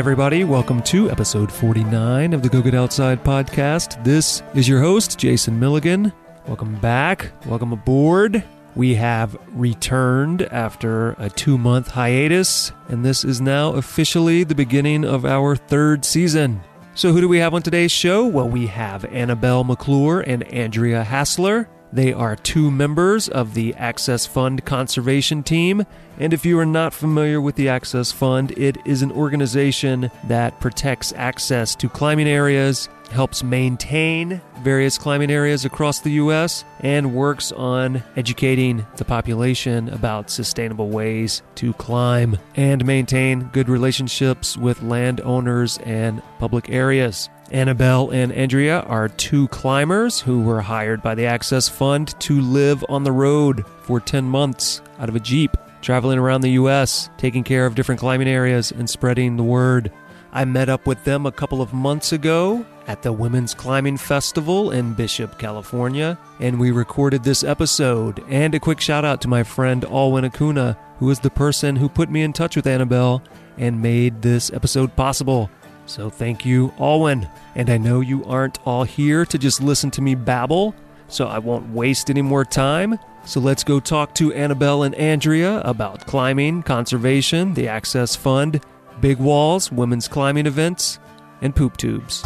Everybody, welcome to episode 49 of the Go Get Outside podcast. This is your host, Jason Milligan. Welcome back. Welcome aboard. We have returned after a two month hiatus, and this is now officially the beginning of our third season. So, who do we have on today's show? Well, we have Annabelle McClure and Andrea Hassler. They are two members of the Access Fund Conservation Team. And if you are not familiar with the Access Fund, it is an organization that protects access to climbing areas, helps maintain various climbing areas across the U.S., and works on educating the population about sustainable ways to climb and maintain good relationships with landowners and public areas. Annabelle and Andrea are two climbers who were hired by the Access Fund to live on the road for 10 months out of a Jeep, traveling around the U.S., taking care of different climbing areas and spreading the word. I met up with them a couple of months ago at the Women's Climbing Festival in Bishop, California, and we recorded this episode. And a quick shout out to my friend Alwyn Acuna, who is the person who put me in touch with Annabelle and made this episode possible. So thank you, Alwyn. And I know you aren't all here to just listen to me babble, so I won't waste any more time. So let's go talk to Annabelle and Andrea about climbing, conservation, the Access Fund, big walls, women's climbing events, and poop tubes.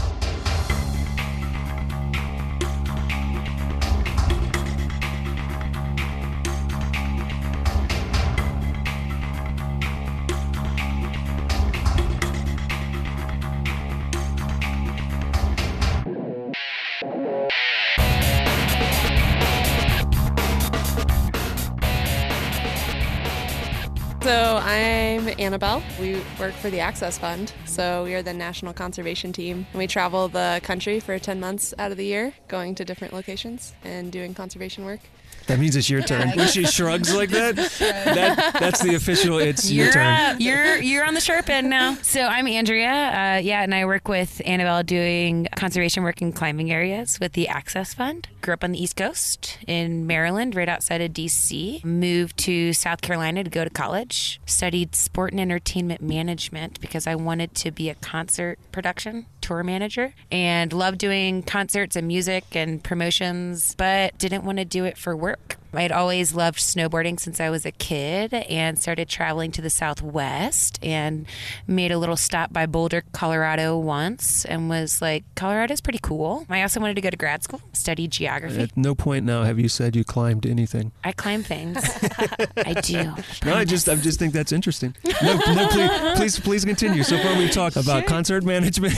We work for the Access Fund. So we are the national conservation team, and we travel the country for 10 months out of the year, going to different locations and doing conservation work. That means it's your turn. When she shrugs like that, that that's the official. It's your You're turn. up. You're you're on the sharp end now. So I'm Andrea. Uh, yeah, and I work with Annabelle doing conservation work in climbing areas with the Access Fund. Grew up on the East Coast in Maryland, right outside of DC. Moved to South Carolina to go to college. Studied sport and entertainment management because I wanted to be a concert production tour manager and loved doing concerts and music and promotions, but didn't want to do it for work. I'd always loved snowboarding since I was a kid and started traveling to the Southwest and made a little stop by Boulder, Colorado once and was like, Colorado's pretty cool. I also wanted to go to grad school, study geography. At no point now have you said you climbed anything. I climb things. I do. No, I just I just think that's interesting. No, no please, please, please continue. So far, we've talked about concert management.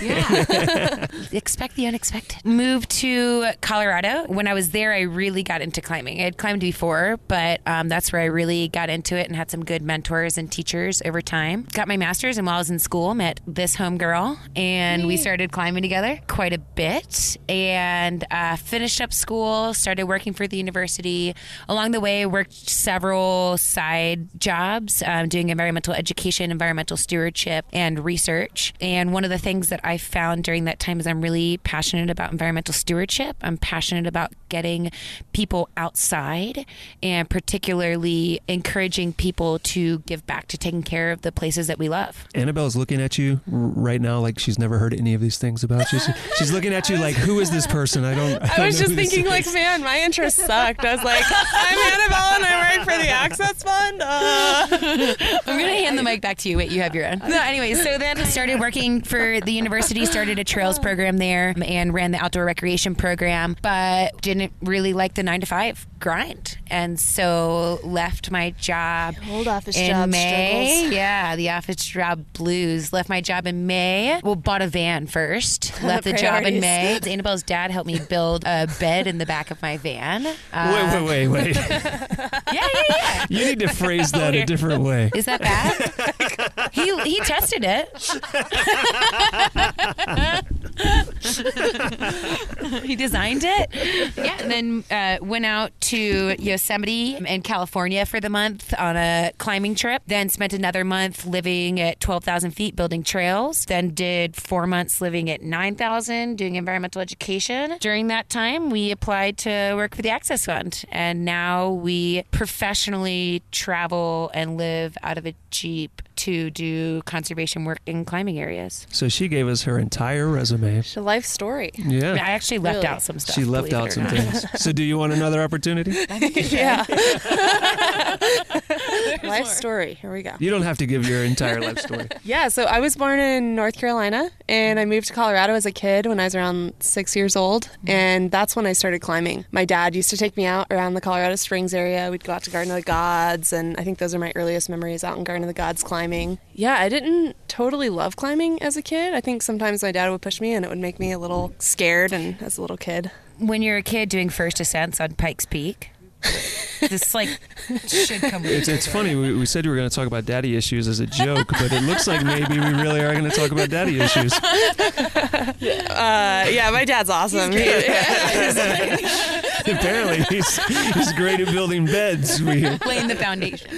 Yeah. expect the unexpected. Moved to Colorado. When I was there, I really got into climbing. I had climbed before, but um, that's where I really got into it and had some good mentors and teachers over time. Got my master's, and while I was in school, met this homegirl, and we started climbing together quite a bit. And uh, finished up school, started working for the university. Along the way, worked several side jobs, um, doing environmental education, environmental stewardship, and research. And one of the things that I found during that time is I'm really passionate about environmental stewardship. I'm passionate about getting people outside and particularly encouraging people to give back to taking care of the places that we love. Annabelle's looking at you right now like she's never heard any of these things about you. She- She's looking at you like, who is this person? I don't. I, I don't was know just who this thinking, is. like, man, my interest sucked. I was like, I'm Annabelle and I work for the Access Fund. Uh. I'm going to hand the mic back to you. Wait, you have your own. No, anyway, so then I started working for the university, started a trails program there, and ran the outdoor recreation program, but didn't really like the nine to five grind. And so left my job Old office in job May. struggles. Yeah, the office job blues. Left my job in May. Well, bought a van first. Left the job in May. Annabelle's dad helped me build a bed in the back of my van. Uh, Wait, wait, wait, wait. yeah, yeah, yeah. You need to phrase that a different way. Is that bad? he he tested it. he designed it. Yeah, and then uh, went out to Yosemite in California for the month on a climbing trip. Then spent another month living at 12,000 feet building trails. Then did four months living at 9,000 doing environmental education. During that time, we applied to work for the Access Fund. And now we professionally travel and live out of a Jeep to do conservation work in climbing areas. So she gave us her entire resume. It's a life story. Yeah. I actually left Really? out some stuff. She left out some not. things. So, do you want another opportunity? Yeah. life story. Here we go. You don't have to give your entire life story. Yeah, so I was born in North Carolina and I moved to Colorado as a kid when I was around six years old. Mm-hmm. And that's when I started climbing. My dad used to take me out around the Colorado Springs area. We'd go out to Garden of the Gods. And I think those are my earliest memories out in Garden of the Gods climbing. Yeah, I didn't totally love climbing as a kid. I think sometimes my dad would push me and it would make me a little scared and as a little kid. when you're a kid doing first ascents on Pikes Peak, this like should come It's, it's funny. We, we said we were going to talk about daddy issues as a joke, but it looks like maybe we really are going to talk about daddy issues. Uh, yeah, my dad's awesome. Apparently, he's, he's great at building beds. We, laying the foundation.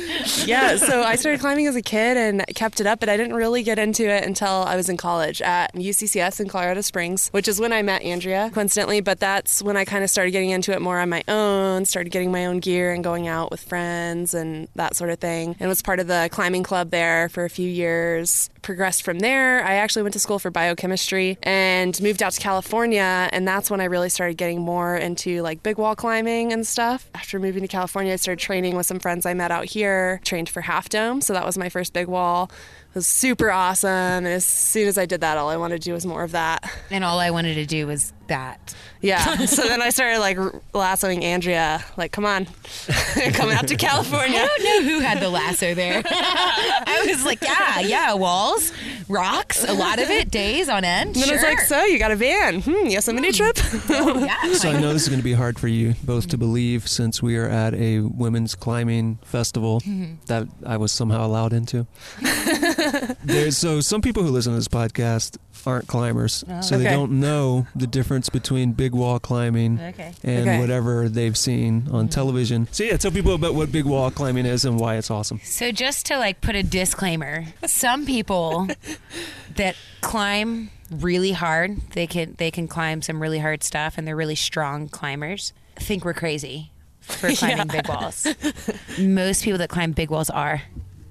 yeah, so I started climbing as a kid and kept it up, but I didn't really get into it until I was in college at UCCS in Colorado Springs, which is when I met Andrea, coincidentally. But that's when I kind of started getting into it more on my own, started getting my own gear and going out with friends and that sort of thing. And was part of the climbing club there for a few years. Progressed from there. I actually went to school for biochemistry and moved out to California, and that's when I really started getting more into like big wall climbing and stuff. After moving to California, I started training with some friends I met out here, trained for Half Dome, so that was my first big wall. It was super awesome, and as soon as I did that, all I wanted to do was more of that. And all I wanted to do was that. Yeah. so then I started like lassoing Andrea, like, come on, come out to California. I don't know who had the lasso there. I was like, yeah, yeah, walls, rocks, a lot of it, days on end. And then I was like, so you got a van? Hmm, Yosemite trip? Oh, yeah. so I know this is going to be hard for you both to believe since we are at a women's climbing festival that I was somehow allowed into. There's, so some people who listen to this podcast aren't climbers, oh, so they don't know the difference between big wall climbing Okay. and Okay. whatever they've seen on mm. television. So yeah, tell people about what big wall climbing is and why it's awesome. So just to like put a disclaimer, some people that climb really hard, they can they can climb some really hard stuff and they're really strong climbers. Think we're crazy for climbing big walls. Most people that climb big walls are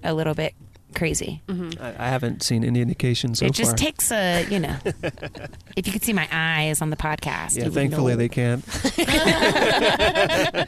a little bit crazy. Mm-hmm. I, I haven't seen any indication so far. it just far. takes a, you know, if you could see my eyes on the podcast. yeah, thankfully know. they can't.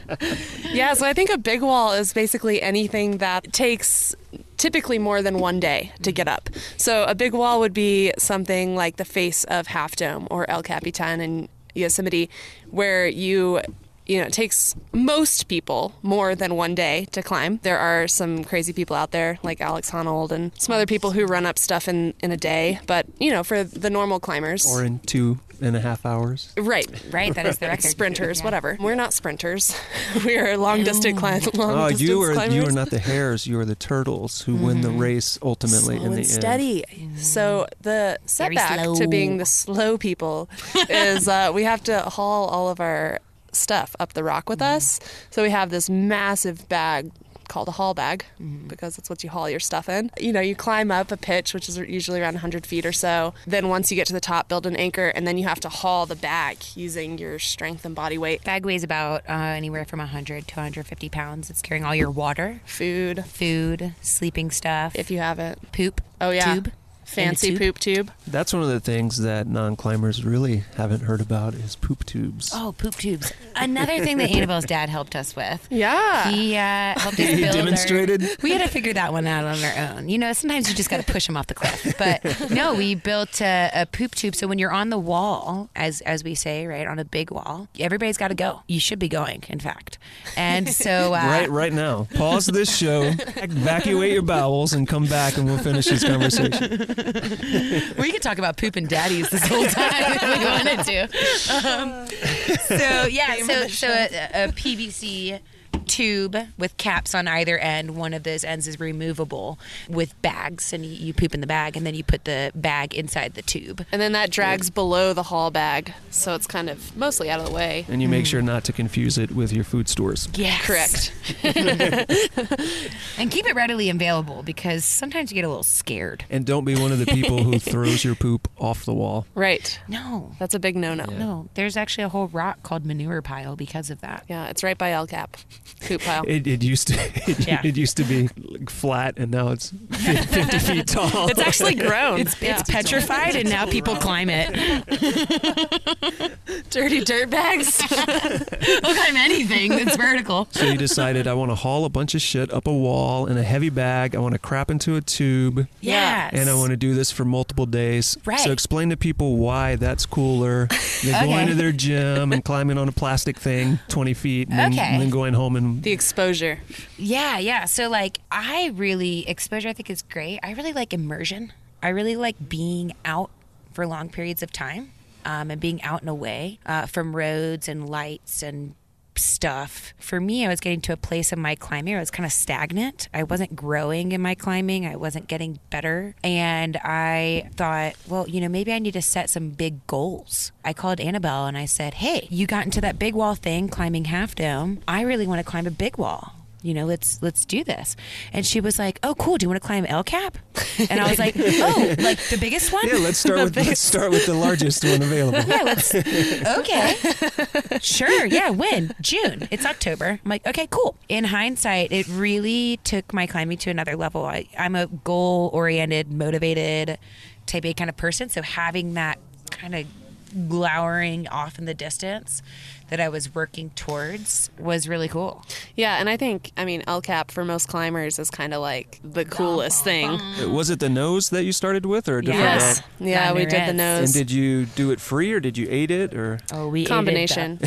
Yeah, so I think a big wall is basically anything that takes typically more than one day to get up. So a big wall would be something like the face of Half Dome or El Capitan in Yosemite, where you you know, it takes most people more than one day to climb. There are some crazy people out there like Alex Honnold and some other people who run up stuff in, in a day. But, you know, for the normal climbers. Or in two and a half hours. right. Right, that is the record. Sprinters, Yeah. whatever. We're not sprinters. we are long distance climbers. Long Oh, distance you are climbers. you are not the hares. You are the turtles who win the mm-hmm. race ultimately slow in the and end. steady. Mm-hmm. So the setback to being the slow people is uh, we have to haul all of our stuff up the rock with us. So we have this massive bag called a haul bag because that's what you haul your stuff in. You know, you climb up a pitch, which is usually around 100 feet or so. Then once you get to the top, build an anchor, and then you have to haul the bag using your strength and body weight, Bag weighs about uh, anywhere from 100 to 150 pounds. It's carrying all your water, food, food, sleeping stuff, if you have it. poop. Oh yeah, Tube. Fancy tube. poop tube. That's one of the things that non-climbers really haven't heard about is poop tubes. Oh, poop tubes. Another thing that Annabelle's dad helped us with. Yeah. He uh, helped us He build our- demonstrated? we had to figure that one out on our own. You know, sometimes you just got to push them off the cliff. But no, we built a, a poop tube. So when you're on the wall, as as we say, right on a big wall, everybody's got to go. You should be going, in fact. And so uh, Right, right now. Pause this show, evacuate your bowels, and come back, and we'll finish this conversation. We could talk about poop and daddies this whole time if we wanted to. Um, so yeah, so so a, a PVC tube with caps on either end. One of those ends is removable with bags, and you, you poop in the bag, and then you put the bag inside the tube. And then that drags below the haul bag, so it's kind of mostly out of the way. And you make mm. sure not to confuse it with your food stores. Yes. Correct. And keep it readily available because sometimes you get a little scared. And don't be one of the people who throws your poop off the wall. Right. No. That's a big no-no. Yeah, No, there's actually a whole rock called manure pile because of that. Yeah, it's right by El Cap. Poop pile. It, it used to it, Yeah. it used to be like flat, and now it's 50 feet tall. It's actually grown. It's, it's petrified, and now people climb it. dirty dirt bags. They'll climb anything that's vertical. So you decided I want to haul a bunch of shit up a wall in a heavy bag. I want to crap into a tube. Yes. And I want to do this for multiple days. Right. So explain to people why that's cooler than Okay. going to their gym and climbing on a plastic thing 20 feet and, then, and then going home and the exposure. Yeah, yeah. So like I really exposure I think is great. I really like immersion. I really like being out for long periods of time. Um, and being out and away uh, from roads and lights and stuff. For me, I was getting to a place in my climbing where I was kind of stagnant. I wasn't growing in my climbing. I wasn't getting better. And I thought, well, you know, maybe I need to set some big goals. I called Annabelle and I said, hey, you got into that big wall thing, climbing Half Dome. I really want to climb a big wall you know, let's let's do this. And she was like, "Oh, cool. Do you want to climb El Cap?" And I was like, "Oh, like the biggest one?" yeah, let's start with let's start with the largest one available. yeah, let's. Okay. Sure. Yeah. When? June. It's October. I'm like, okay, cool. In hindsight, it really took my climbing to another level. I, I'm a goal oriented, motivated type A kind of person. So having that kind of glowering off in the distance that I was working towards was really cool. Yeah, and I think I mean El Cap for most climbers is kind of like the coolest thing. Uh, was it the nose that you started with or a different Yes. route? Yeah, we did the nose. And did you do it free or did you aid it or Oh, we ate it combination.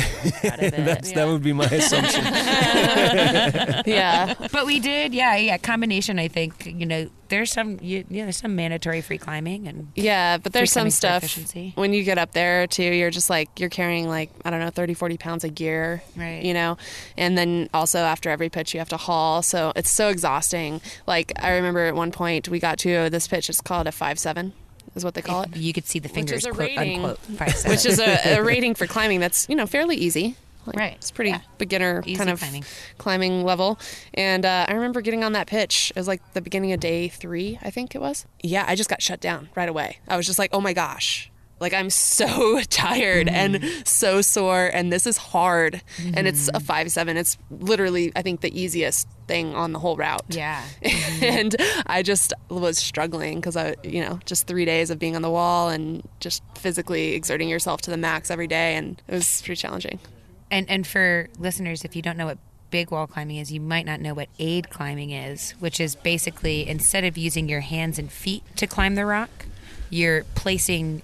out of it. that's that would be my assumption. yeah, but we did, yeah, yeah. Combination. I think you know there's some you, yeah, there's some mandatory free climbing and yeah, but there's some stuff efficiency. when you get up there too. You're just like you're carrying like I don't know 30, 40 pounds of gear, Right. You know, and then also after every pitch you have to haul, so it's so exhausting. Like I remember at one point we got to this pitch. It's called a five seven, is what they call it. you could see the fingers which is a quote rating. unquote which is a, a rating for climbing that's you know fairly easy. Like, Right. It's pretty Yeah. beginner Easy kind of climbing. climbing. level. And uh, I remember getting on that pitch. It was like the beginning of day three, I think it was. Yeah, I just got shut down right away. I was just like, oh my gosh. Like I'm so tired and so sore, and this is hard. And it's a five seven. It's literally, I think, the easiest thing on the whole route yeah. and I just was struggling because I, you know, just three days of being on the wall and just physically exerting yourself to the max every day, and it was pretty challenging. And and for listeners, if you don't know what big wall climbing is, you might not know what aid climbing is, which is basically instead of using your hands and feet to climb the rock, you're placing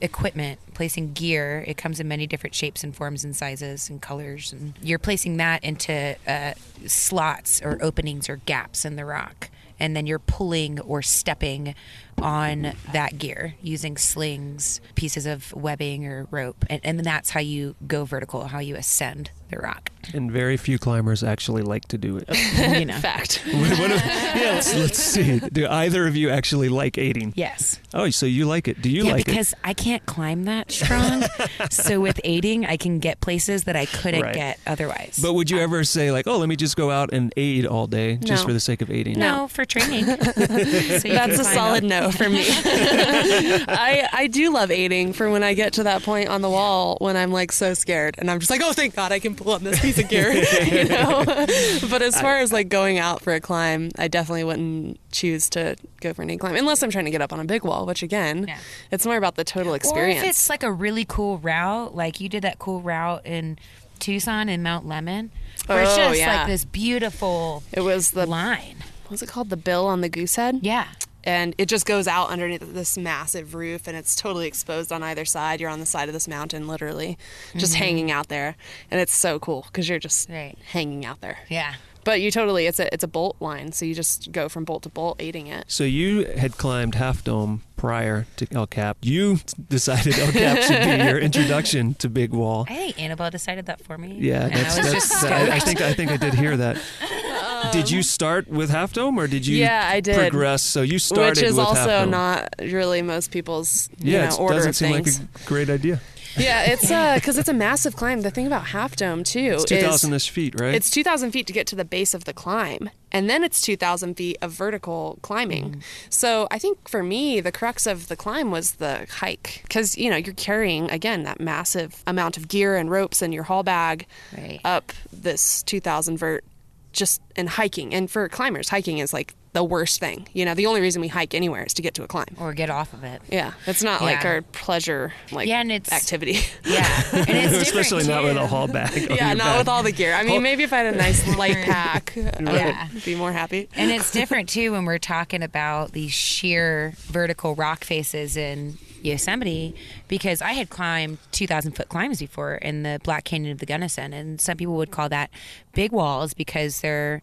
equipment, placing gear. It comes in many different shapes and forms and sizes and colors, and you're placing that into uh, slots or openings or gaps in the rock. And then you're pulling or stepping on that gear using slings, pieces of webbing or rope. And, and that's how you go vertical, how you ascend the rock. and very few climbers actually like to do it. You know. Fact. What- what if- yeah, let's, let's see. Do either of you actually like aiding? Yes. Oh, so you like it? Do you yeah, like it? because I can't climb that strong. so with aiding, I can get places that I couldn't Right. get otherwise. But would you uh, ever say like, oh, let me just go out and aid all day just for the sake of aiding? no, for training. So That's a solid up. no for me. I I do love aiding for when I get to that point on the wall when I'm like so scared and I'm just like, oh, thank God I can pull on this piece of gear, you know. but as far as like going out for a climb, I definitely wouldn't choose to go for an aid climb unless I'm trying to get up on a big wall, which again, Yeah. it's more about the total experience. Or if it's like a really cool route, like you did that cool route in Tucson and Mount Lemmon, where it's Oh, just yeah. like this beautiful it was the line. what's it called? The bill on the Goosehead. Yeah. And it just goes out underneath this massive roof and it's totally exposed on either side you're on the side of this mountain literally just mm-hmm. hanging out there and it's so cool because you're just Right. hanging out there Yeah. But you totally it's a it's a bolt line, so you just go from bolt to bolt, aiding it. So you had climbed Half Dome prior to El Cap. You decided El Cap should be your introduction to Big Wall. I think Annabelle decided that for me. Yeah, and that's, I was that's just I, I think I think I did hear that. did you start with Half Dome or did you Yeah, I did. progress? So you started Which is with Half also Dome. not really most people's you yeah, know, it order doesn't of seem things. like a great idea. yeah, it's uh because it's a massive climb. The thing about Half Dome too It's is 2,000 ish feet, right? It's 2,000 feet to get to the base of the climb, and then it's 2,000 feet of vertical climbing. So I think for me, the crux of the climb was the hike, because you know you're carrying again that massive amount of gear and ropes in your haul bag Right. up this 2,000 vert, just and hiking. And for climbers, hiking is like the worst thing. You know, the only reason we hike anywhere is to get to a climb. or get off of it. Yeah, it's not like Yeah. our pleasure like Yeah, and it's- activity. Yeah, and it's Especially not with a haul bag. yeah, not back. with all the gear. I mean, maybe if I had a nice light pack, I Yeah. would be more happy. And it's different too when we're talking about these sheer vertical rock faces in Yosemite because I had climbed 2,000 foot climbs before in the Black Canyon of the Gunnison. And some people would call that big walls because they're,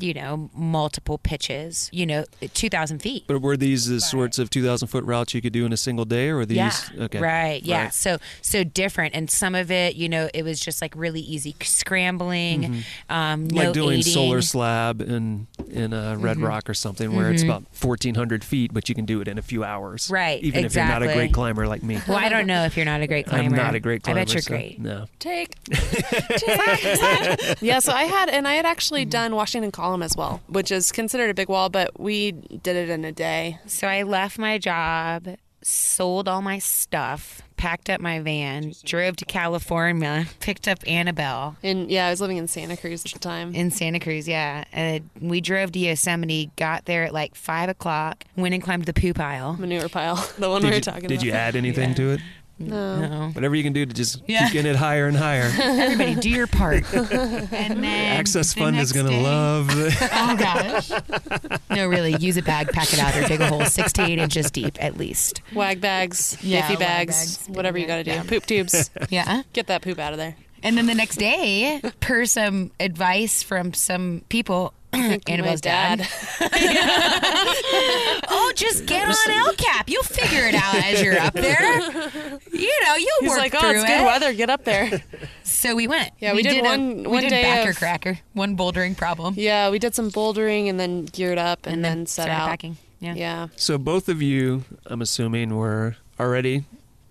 you know, multiple pitches, you know, 2,000 feet. But were these the sorts of 2,000 foot routes you could do in a single day, or were these? Yeah. Okay. Right. Yeah. Right. So so different, and some of it, you know, it was just like really easy scrambling, um, no like doing aiding. solar slab in in a Red Mm-hmm. Rock or something, where it's about 1,400 feet, but you can do it in a few hours. Right, Even if you're not a great climber like me. Well, I don't know if you're not a great climber. I'm not a great climber. I bet you're so, great. No. Take. Take. yeah, so I had, and I had actually done Washington Column as well, which is considered a big wall, but we did it in a day. So I left my job, sold all my stuff, packed up my van, drove to California, picked up Annabelle And yeah, I was living in Santa Cruz at the time. in Santa Cruz. Yeah, and we drove to Yosemite. Got there at like five o'clock. Went and climbed the poo pile. Manure pile, the one we Did were you, talking did about. you add anything Yeah. to it? No. No. Whatever you can do to just Yeah. keep getting it higher and higher. Everybody, do your part. and then Access the Fund is going to love. The, Oh gosh. no, really. Use a bag, pack it out, or dig a hole six to eight inches deep at least. Wag bags, Yeah, Biffy wag bags, bags, whatever you got to do. yeah. Poop tubes. Yeah. Get that poop out of there. And then the next day, per some advice from some people, Annabelle's My dad. oh, just get on El Cap. You'll figure it out as you're up there. You know, you'll He's work like, oh, through it's it. good weather. Get up there. So we went. Yeah, we did a- one- we one did day backer of- cracker, one bouldering problem, Yeah, we did some bouldering and then geared up and, then, set started out. packing. Yeah. Yeah. so both of you, I'm assuming, were already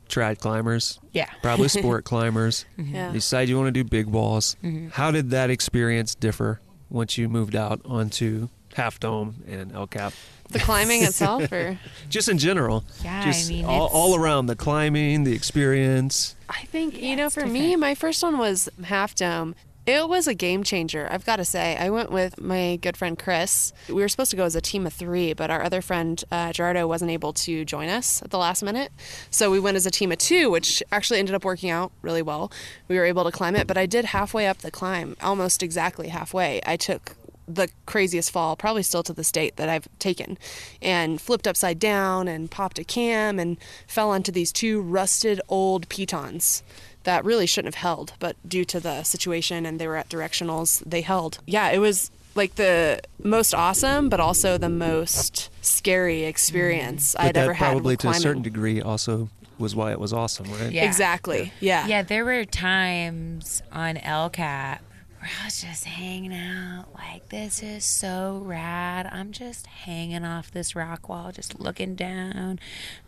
trad climbers, Yeah. probably sport climbers. Yeah. You decide you want to do big walls. Mm-hmm. How did that experience differ once you moved out onto Half Dome and El Cap? The climbing itself, or Just in general. Yeah, I Just mean, all, it's- all around the climbing, the experience. I think Yeah, you know, it's for me, my first one was Half Dome. It was a game changer, I've got to say. I went with my good friend Chris. We were supposed to go as a team of three, but our other friend uh, Gerardo wasn't able to join us at the last minute. So we went as a team of two, which actually ended up working out really well. We were able to climb it, but I did halfway up the climb, almost exactly halfway. I took the craziest fall, probably still to this date, that I've taken, and flipped upside down and popped a cam and fell onto these two rusted old pitons that really shouldn't have held, but due to the situation and they were at directionals, they held. Yeah, it was like the most awesome, but also the most scary experience But I'd that ever had. probably to a certain degree also was why it was awesome, right? Yeah. Exactly. Yeah. Yeah, there were times on El Cap where I was just hanging out, like, this is so rad. I'm just hanging off this rock wall, just looking down,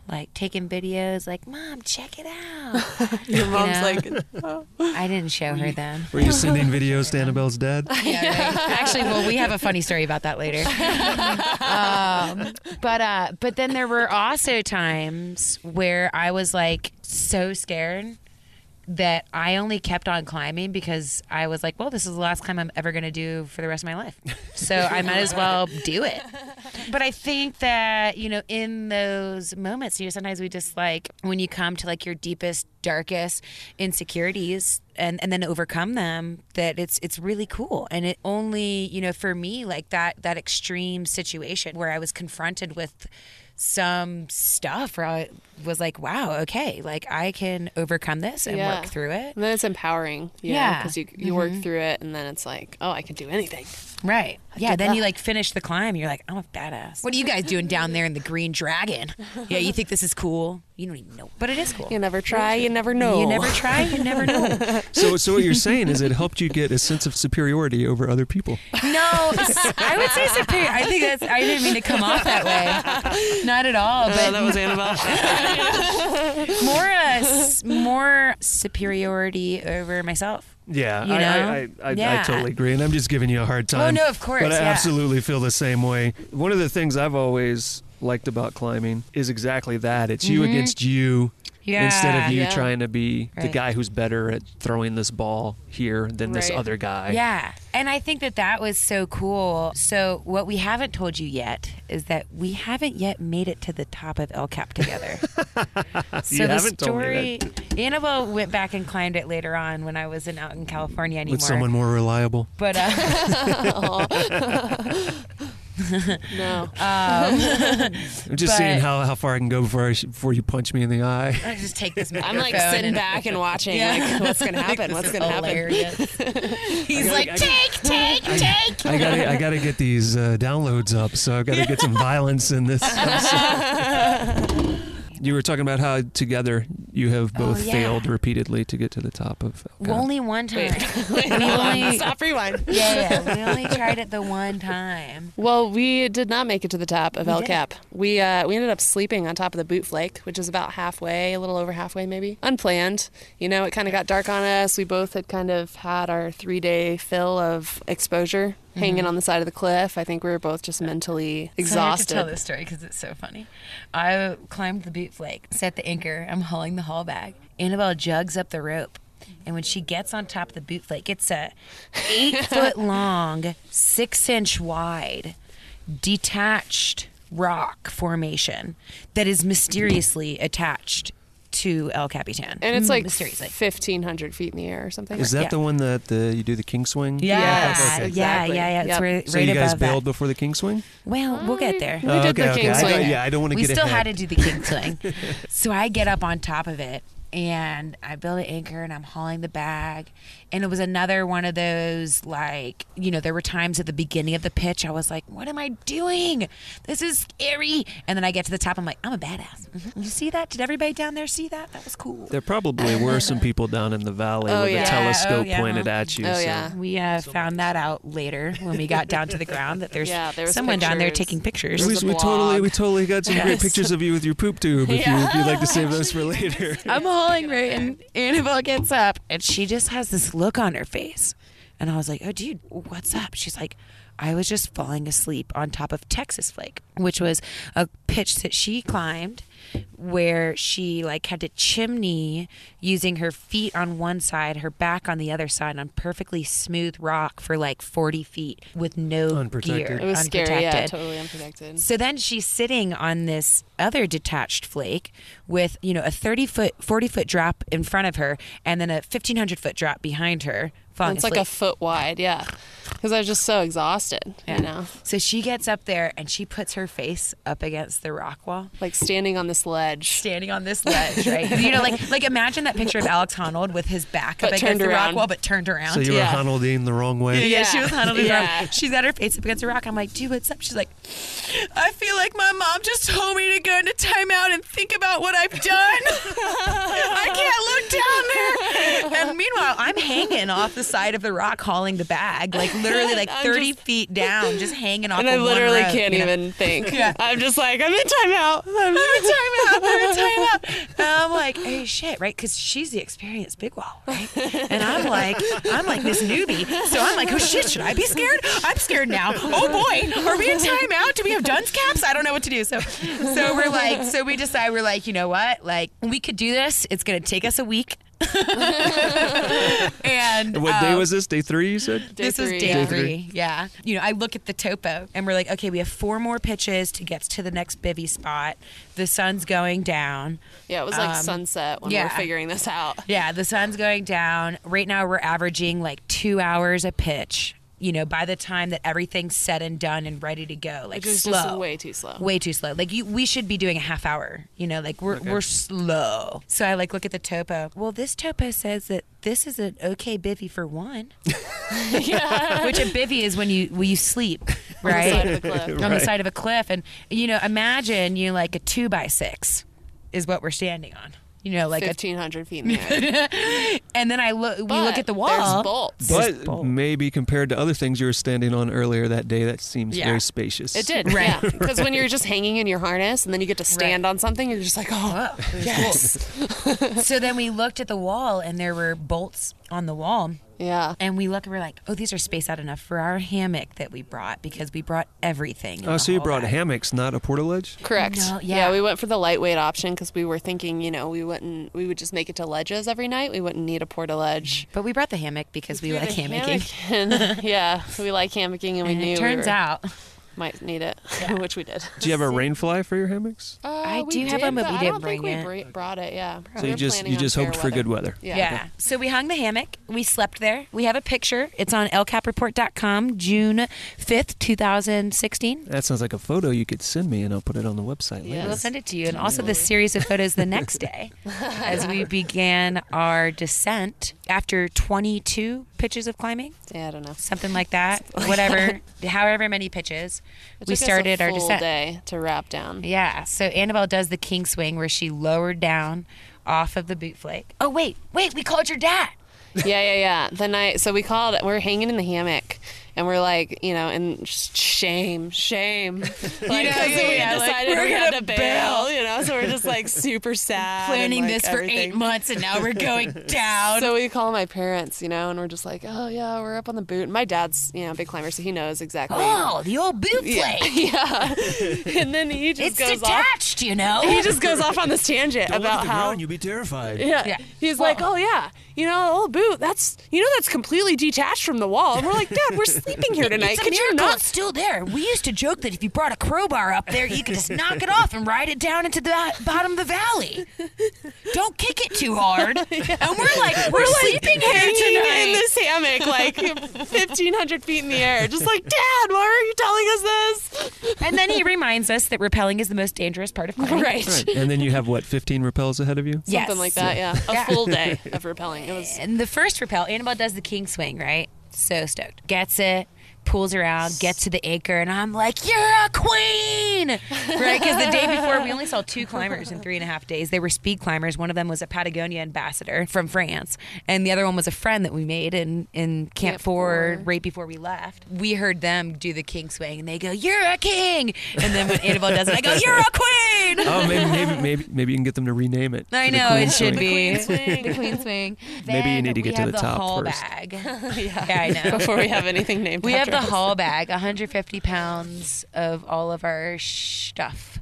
like taking videos, like, Mom, check it out. Your mom's know? like, I didn't show her them. Were you sending videos to Annabelle's dad? Yeah, right. Actually, well, we have a funny story about that later. um, but uh, but then there were also times where I was like so scared that I only kept on climbing because I was like, well, this is the last climb I'm ever going to do for the rest of my life. So I might as well do it. But I think that, you know, in those moments, you know, sometimes we just like when you come to like your deepest, darkest insecurities and, and then overcome them, that it's it's really cool. And it only, you know, for me, like that that extreme situation where I was confronted with some stuff I was like, wow, okay, like I can overcome this and Yeah. work through it. And then it's empowering, you Yeah. because you you work mm-hmm. through it, and then it's like, oh, I can do anything. Right. Yeah. did Then you like finish the climb. You're like, I'm a badass. What are you guys doing down there in the Green Dragon? Yeah, you think this is cool? You don't even know, but it is cool. You never try, you never know. You never try, you never know. So, so what you're saying is it helped you get a sense of superiority over other people. No, I would say superior. I think that's. I didn't mean to come off that way. Not at all. But that was Annabelle. more, uh, s- more superiority over myself. Yeah, You I, know? I, I, I, I totally agree, and I'm just giving you a hard time. Oh, no, of course, But I yeah. absolutely feel the same way. One of the things I've always liked about climbing is exactly that. It's you against you. Yeah. Instead of you Yeah. trying to be the guy who's better at throwing this ball here than this other guy. Yeah. And I think that that was so cool. So, what we haven't told you yet is that we haven't yet made it to the top of El Cap together. so, You the haven't told me story Annabelle went back and climbed it later on when I wasn't out in California anymore. With someone more reliable. But, uh, no. I'm just But- seeing how, how far I can go before I sh- before you punch me in the eye. I just take this I'm like sitting and- back and watching, Yeah. like, what's gonna happen? What's gonna happen? Hilarious. He's gotta- like, gotta- take, take, take. I gotta I gotta get these uh, downloads up, so I gotta get some violence in this. You were talking about how together you have both Oh, yeah. failed repeatedly to get to the top of. El Cap. Only one time. Wait, we only, Stop rewind. yeah, yeah, we only tried it the one time. Well, we did not make it to the top of El didn't. Cap. We uh, we ended up sleeping on top of the boot flake, which is about halfway, a little over halfway maybe. Unplanned. You know, it kind of got dark on us. We both had kind of had our three day fill of exposure hanging mm-hmm. on the side of the cliff. I think we were both just uh, mentally exhausted. So I have to tell this story because it's so funny. I climbed the boot flake, set the anchor. I'm hauling the haul bag. Annabelle jugs up the rope. And when she gets on top of the boot flake, it's a eight foot long, six inch wide, detached rock formation that is mysteriously attached to El Capitan. and it's Mm, like mysteriously. 1,500 feet in the air or something. Is that Yeah. the one that the, you do the king swing? Yeah, Yes, yeah, exactly. yeah, yeah. It's Yep. right, So right you guys above bailed that. before the king swing? Well, we'll get there. We did the king I swing. got- yeah, I don't want to we still ahead. had to do the king swing. so I get up on top of it and I build an anchor and I'm hauling the bag. And it was another one of those, like, you know, there were times at the beginning of the pitch I was like, what am I doing? This is scary. And then I get to the top, I'm like, I'm a badass. Mhm. You see that? Did everybody down there see that? That was cool. There probably were some people down in the valley Oh, with yeah. the telescope Oh, yeah. pointed at you. Oh, so- yeah. We uh, found that out later when we got down to the ground that there's Yeah, there was someone down there taking pictures. There We, we totally we totally got some great pictures of you with your poop tube if, you, if you'd like to save those for later. I'm right, and Annabelle gets up, and she just has this look on her face. And I was like, "Oh, dude, what's up?" She's like, "I was just falling asleep on top of Texas Flake, which was a pitch that she climbed, where she like had to chimney using her feet on one side, her back on the other side, on perfectly smooth rock for like 40 feet with no Unprotected. gear, It was scary. Yeah, unprotected. totally unprotected. So then she's sitting on this other detached flake with, you know, a 30 foot, 40 foot drop in front of her and then a 1500 foot drop behind her. Falling It's like a foot wide, yeah. Because I was just so exhausted, Yeah. you know, So she gets up there and she puts her face up against the rock wall, like standing on this ledge. Standing on this ledge, right? you know, like like imagine that picture of Alex Honnold with his back up against turned the rock wall, but turned around. So you were Yeah. Honnolding the wrong way. Yeah, she was huddled in Yeah. yeah. She's got her face up against a rock. I'm like, dude, what's up? She's like, I feel like my mom just told me to go into timeout and think about what I've done. I can't look down there. And meanwhile, I'm hanging off the side of the rock, hauling the bag, like literally like I'm 30 just- feet down, just hanging off. And I of one literally rope, can't you know? even think. Yeah. I'm just like, I'm in timeout. I'm I'm in timeout. And I'm like, hey, shit, right? Because she's the experienced big wall, right? And I'm like, I'm like this newbie. So I'm like, oh shit, should I be scared? I'm scared now. Oh boy, are we in timeout? Do we have dunce caps? I don't know what to do. So, so we're like, so we decide we're like, you know what? Like, we could do this. It's gonna take us a week. and What day um, was this? Day three, you said? Day this was three, day yeah. three. Yeah. You know, I look at the topo and we're like, okay, we have four more pitches to get to the next bivy spot. The sun's going down. Yeah, it was like Um, sunset when we were figuring this out. Yeah, the sun's going down. Right now we're averaging like two hours a pitch you know, by the time that everything's said and done and ready to go, like Which is slow, just way too slow. way too slow. Like you, we should be doing a half hour. You know, like we're we're slow. So I like look at the topo. Well, this topo says that this is an okay bivy for one. yeah. Which a bivy is when you when you sleep, On the right? side of the cliff. on the side of a cliff, and you know, imagine you like a two by six is what we're standing on. You know, like a, 1,500 feet in the air. and then I look. we But look at the wall. There's bolts. There's But maybe compared to other things you were standing on earlier that day, that seems Yeah. very spacious. It did, Right. yeah. Because when you're just hanging in your harness and then you get to stand Right. on something, you're just like, oh, Whoa, there's yes. so then we looked at the wall, and there were bolts on the wall. Yeah. And we look and we're like, oh, these are spaced out enough for our hammock that we brought because we brought everything. Oh, the so you brought bag. hammocks, not a portaledge? Correct. No, yeah. we went for the lightweight option because we were thinking, you know, we wouldn't, we would just make it to ledges every night. We wouldn't need a porta ledge. But we brought the hammock because we like hammocking. Hammocking. yeah, we like hammocking, and we And knew it we turns were- out might need it, which we did. Do you have a rain fly for your hammocks? Uh, I do have did, one, but we I didn't don't think bring we it. br- brought it. Yeah. So We you just you just fair hoped for good weather. Yeah. Yeah. So we hung the hammock. We slept there. We have a picture. It's on elcapreport.com, June 5th, 2016. That sounds like a photo you could send me, and I'll put it on the website later. We'll send it to you. And also the series of photos the next day as we began our descent after 22 pitches of climbing, Yeah, I don't know. something like that. Whatever, however many pitches. It we took us a started our descent. day to rap down. Yeah. So Annabelle does the king swing where she lowered down off of the boot flake. Oh, wait, wait, we called your dad. yeah, yeah, yeah. The night, so we called. We're hanging in the hammock, and we're like, you know, and just shame, shame, like because yeah, we yeah, like, decided we're we had gonna to bail, bail. you know. So we're just like super sad, and, Planning like, this for eight months and now we're going down. So we call my parents, you know, and we're just like, oh yeah, we're up on the boot. And my dad's, you know, a big climber, so he knows exactly. oh, the old boot flake. yeah. and then he just It's goes off. detached, you know. He just goes off on this tangent about how. you'd be terrified. Yeah. Yeah. He's Well- like, oh yeah, you know, the old boot. That's you know, that's completely detached from the wall. And we're like, Dad, we're sleeping here tonight. It's a Can you miracle not? it's still there. We used to joke that if you brought a crowbar up there, you could just knock it off and ride it down into the bottom of the valley. Don't kick it too hard. And we're like, we're, sleeping here tonight. in this hammock, like 1,500 feet in the air, just like, Dad, why are you telling us this? and then he reminds us that rappelling is the most dangerous part of climbing. Right. Right. And then you have what, 15 rappels ahead of you? Yes. Something like that, yeah. A full day of rappelling. It was And the first rappel, Annabelle does the king swing, right? So stoked. Gets it, pulls around, gets to the acre, and I'm like, You're a queen! Right? Because the day before, we only saw two climbers in three and a half days. They were speed climbers. One of them was a Patagonia ambassador from France, and the other one was a friend that we made in, in Camp, Camp Four Four. right before we left. We heard them do the king swing, and they go, You're a king! And then when Annabelle does it, I go, You're a queen! Oh, maybe maybe maybe maybe you can get them to rename it. I to the know Queen it should Swing. be Queen swing. the queen swing. Maybe you need to get we to have the top haul first. bag. yeah. Yeah, I know. Before we have anything named We have after the us. haul bag, 150 pounds of all of our stuff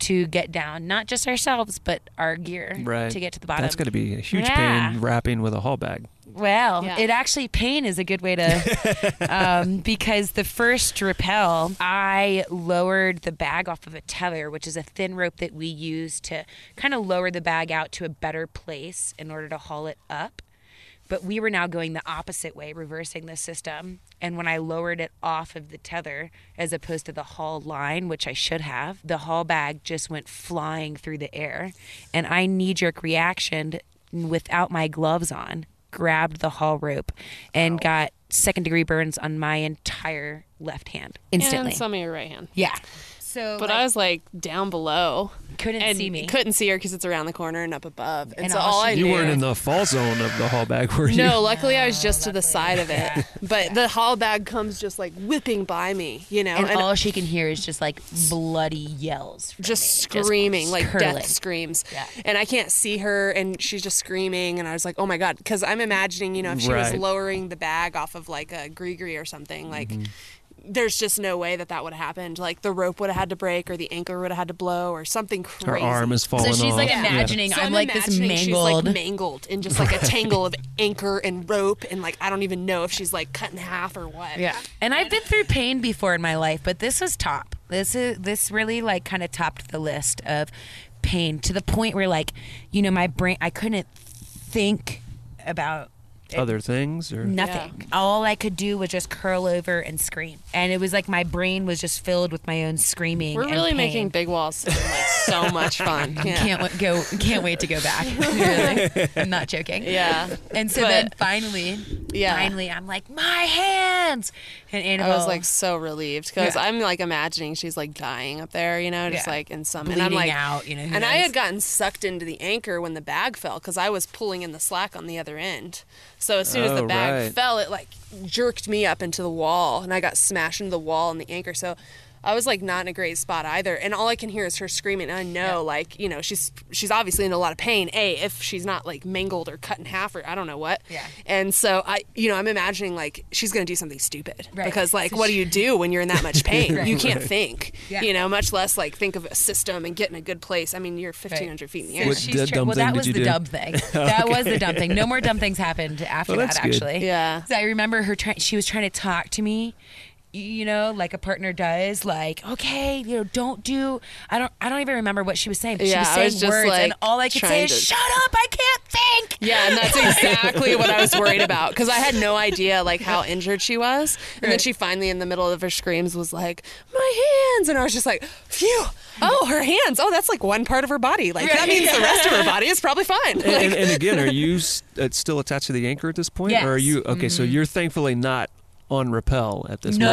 to get down, not just ourselves, but our gear Right. to get to the bottom. That's going to be a huge Yeah. pain rapping with a haul bag. Well, Yeah. it actually pain is a good way to um, because the first rappel, I lowered the bag off of a tether, which is a thin rope that we use to kind of lower the bag out to a better place in order to haul it up. But we were now going the opposite way, reversing the system. And when I lowered it off of the tether, as opposed to the haul line, which I should have, the haul bag just went flying through the air. And I knee jerk reaction without my gloves on, grabbed the haul rope and got second degree burns on my entire left hand instantly. And some of your right hand. yeah. So, But like, I was like down below. couldn't and see me. couldn't see her because it's around the corner and up above. And, And so all all she- I You knew. weren't in the fall zone of the haul bag, were you? no, luckily I was just to the side of it. But the haul bag comes just like whipping by me, you know, and, and, all she can hear is just like bloody yells. just me, screaming like curling. death screams. Yeah. And I can't see her and she's just screaming and I was like, "Oh my god," cuz I'm imagining, you know, if she was lowering the bag off of like a gree or something, like Mm-hmm. There's just no way that that would have happened. Like the rope would have had to break or the anchor would have had to blow or something crazy. Her arm is falling So she's like off. Yeah. imagining So I'm, I'm like this imagining she's mangled. like mangled in just like a tangle of anchor and rope and like I don't even know if she's like cut in half or what. Yeah. And I've been through pain before in my life, but this was top. This is this really like kind of topped the list of pain to the point where like, you know, my brain I couldn't think about other things or Nothing. All I could do was just curl over and scream, and it was like my brain was just filled with my own screaming. We're and really pain. making big walls sound like so much fun. Yeah. Can't wa- go. Can't wait to go back. really, I'm not joking. Yeah. And so But- then finally, Yeah. finally, I'm like, my hands. And I was like so relieved because Yeah. I'm like imagining she's like dying up there, you know, just Yeah. like in some bleeding and I'm like, out. You know, who and I had gotten sucked into the anchor when the bag fell because I was pulling in the slack on the other end. So as soon as the Oh, bag right. fell, it like jerked me up into the wall, and I got smashed into the wall and the anchor. So. I was like not in a great spot either, and all I can hear is her screaming. And I know, like you know, she's she's obviously in a lot of pain. A, if she's not like mangled or cut in half or I don't know what. Yeah. And so I, you know, I'm imagining like she's gonna do something stupid Right. because like what do you do when you're in that much pain? Right. You can't think, Yeah. you know, much less like think of a system and get in a good place. I mean, you're 1,500 feet in the air. What She's d- tra- well, that was the do? dumb thing. That was the dumb thing. No more dumb things happened after Well, that's that. good. Actually, Yeah. So I remember her. Try- she was trying to talk to me. Y- You know, like a partner does. Like, okay, you know, don't do. I don't. I don't even remember what she was saying. But she Yeah, was I saying was just, words, and like, all I could say is, to- "Shut up! I can't think." Yeah, and that's exactly what I was worried about because I had no idea like how injured she was, and then she finally, in the middle of her screams, was like, "My hands," and I was just like, "Phew! Oh, her hands! Oh, that's like one part of her body. Like that means the rest of her body is probably fine." and, and, and again, are you s- uh, still attached to the anchor at this point, or are you okay? So you're thankfully not on rappel at this No,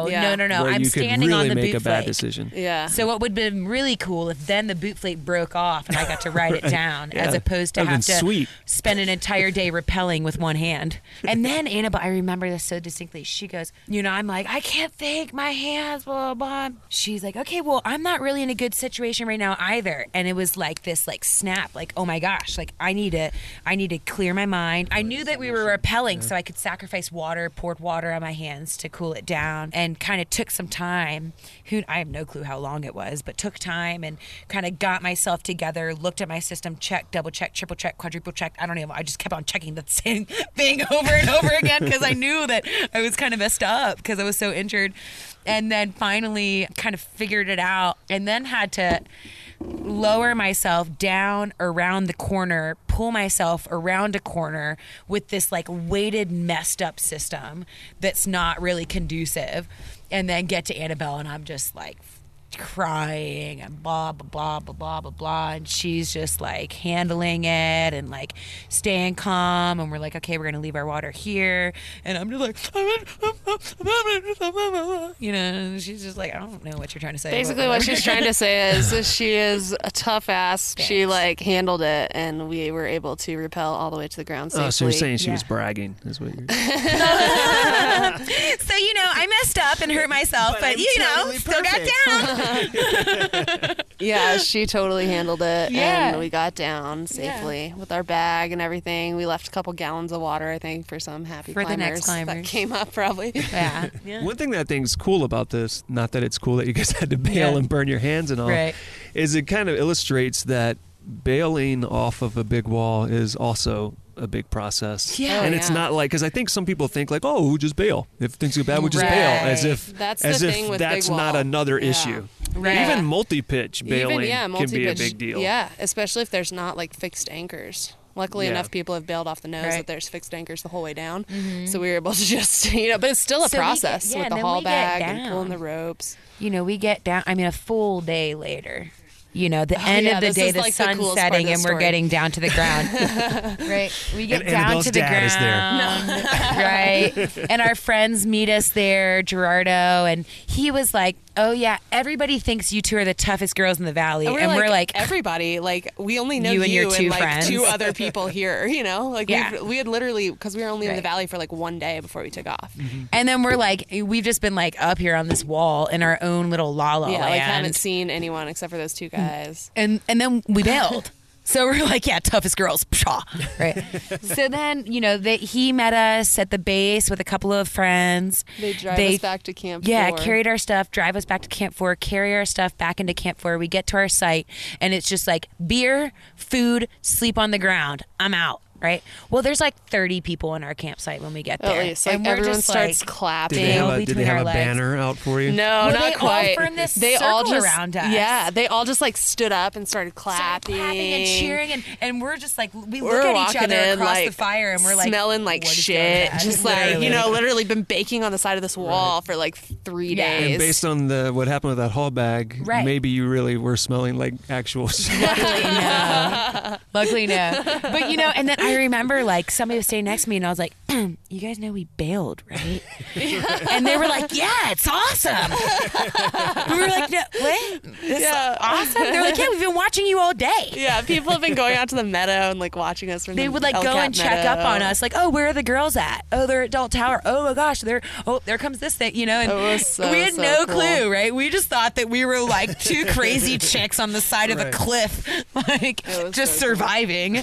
point, Yeah. no, no, no. where I'm you could standing really on the make boot a bad flake. decision. yeah. So what would have been really cool if then the boot flake broke off and I got to write it down as opposed to That'd have to sweet. spend an entire day rappelling with one hand. And then Annabelle, I remember this so distinctly. She goes, you know, I'm like, I can't think, my hands, blah blah. blah. She's like, okay, well, I'm not really in a good situation right now either. And it was like this, like snap, like, oh my gosh, like I need to, I need to clear my mind. I knew that we were rappelling, so I could sacrifice water, poured water on my hands to cool it down, and kind of took some time. Who I have no clue how long it was, but took time and kind of got myself together, looked at my system, checked, double checked, triple checked, quadruple checked. I don't know. I just kept on checking the same thing over and over again because I knew that I was kind of messed up because I was so injured. And then finally kind of figured it out and then had to lower myself down around the corner, pull myself around a corner with this like weighted, messed up system that's not really conducive, and then get to Annabelle, and I'm just like crying and blah blah blah blah blah blah blah and she's just like handling it and like staying calm and we're like okay we're gonna leave our water here and i'm just like you know and she's just like i don't know what you're trying to say Basically, what she's trying to say is she is a tough ass. She like handled it, and we were able to rappel all the way to the ground safely. Oh, so you're saying she Yeah. was bragging? Is what you're? so you know i messed up and hurt myself but, I'm you know totally still got down Yeah, she totally handled it, Yeah. and we got down safely with our bag and everything. We left a couple gallons of water, I think, for some happy For the next climbers. that came up probably. yeah yeah One thing that I think is cool about this, not that it's cool that you guys had to bail Yeah. and burn your hands and all, Right. is it kind of illustrates that bailing off of a big wall is also a big process. Yeah. Oh, and Oh, it's yeah. not like because I think some people think like, oh, we'll just bail. If things go bad, we'll just bail, as if That's the as if thing with that's big not wall. another Yeah. issue. Right. Even multi-pitch bailing Even yeah, can be a big deal. Yeah, especially if there's not like fixed anchors. Luckily Yeah. enough, people have bailed off the nose Right. that there's fixed anchors the whole way down, mm-hmm. so we were able to just you know. But it's still a So we get- process yeah, with the haul bag and pulling the ropes. you know, we get down. I mean, a full day later. You know, the Oh, end yeah, of the day, the like, the sun's coolest setting, the and we're story. getting down to the ground. right, we get And down Annabelle's to the dad is there. ground. right, and our friends meet us there, Gerardo, and he was like, "Oh yeah, everybody thinks you two are the toughest girls in the valley," and we're, like, everybody, like we only know You you, and your two like friends. two other people here. You know, like Yeah. we we had literally because we were only in the valley for like one day before we took off. Mm-hmm. and then we're like, we've just been like up here on this wall in our own little la la yeah, land. like haven't seen anyone except for those two guys. And and then we bailed. So we're like, yeah, toughest girls, Pshaw. right? so then, you know, they, he met us at the base with a couple of friends. They drive They- us back to camp. Yeah, four. carried our stuff, drive us back to Camp Four, carry our stuff back into Camp Four. We get to our site, and it's just like beer, food, sleep on the ground. I'm out. Right? Well, there's like 30 people in our campsite when we get there. At least like and we're everyone just starts like, clapping. Did they have a, between did they have a banner out for you? No, Well, not they all quite. formed this they all just around us. yeah, they all just like stood up and started started clapping, clapping and cheering, and, and we're just like we We're look at each other in across like the fire, and we're like smelling like shit, going on?" just like you know, literally been baking on the side of this wall for like three Yeah. days. And based on the what happened with that haul bag, Right. maybe you really were smelling like actual shit. Luckily, no. Luckily, no. But you know, and then I remember like somebody was standing next to me, and I was like, "You guys know we bailed, right?" and they were like, "Yeah, it's awesome." we were like, "No, what? This Yeah. awesome." They're like, "Yeah, we've been watching you all day." yeah, people have been going out to the meadow and like watching us from They the would like El go Cap and check up on us, like, "Oh, where are the girls at? Oh, they're at Adult Tower. Oh my gosh, they're oh, there comes this thing," you know. And It was so, we had so no cool. clue, right? We just thought that we were like two crazy chicks on the side of a cliff, like just so cool. surviving.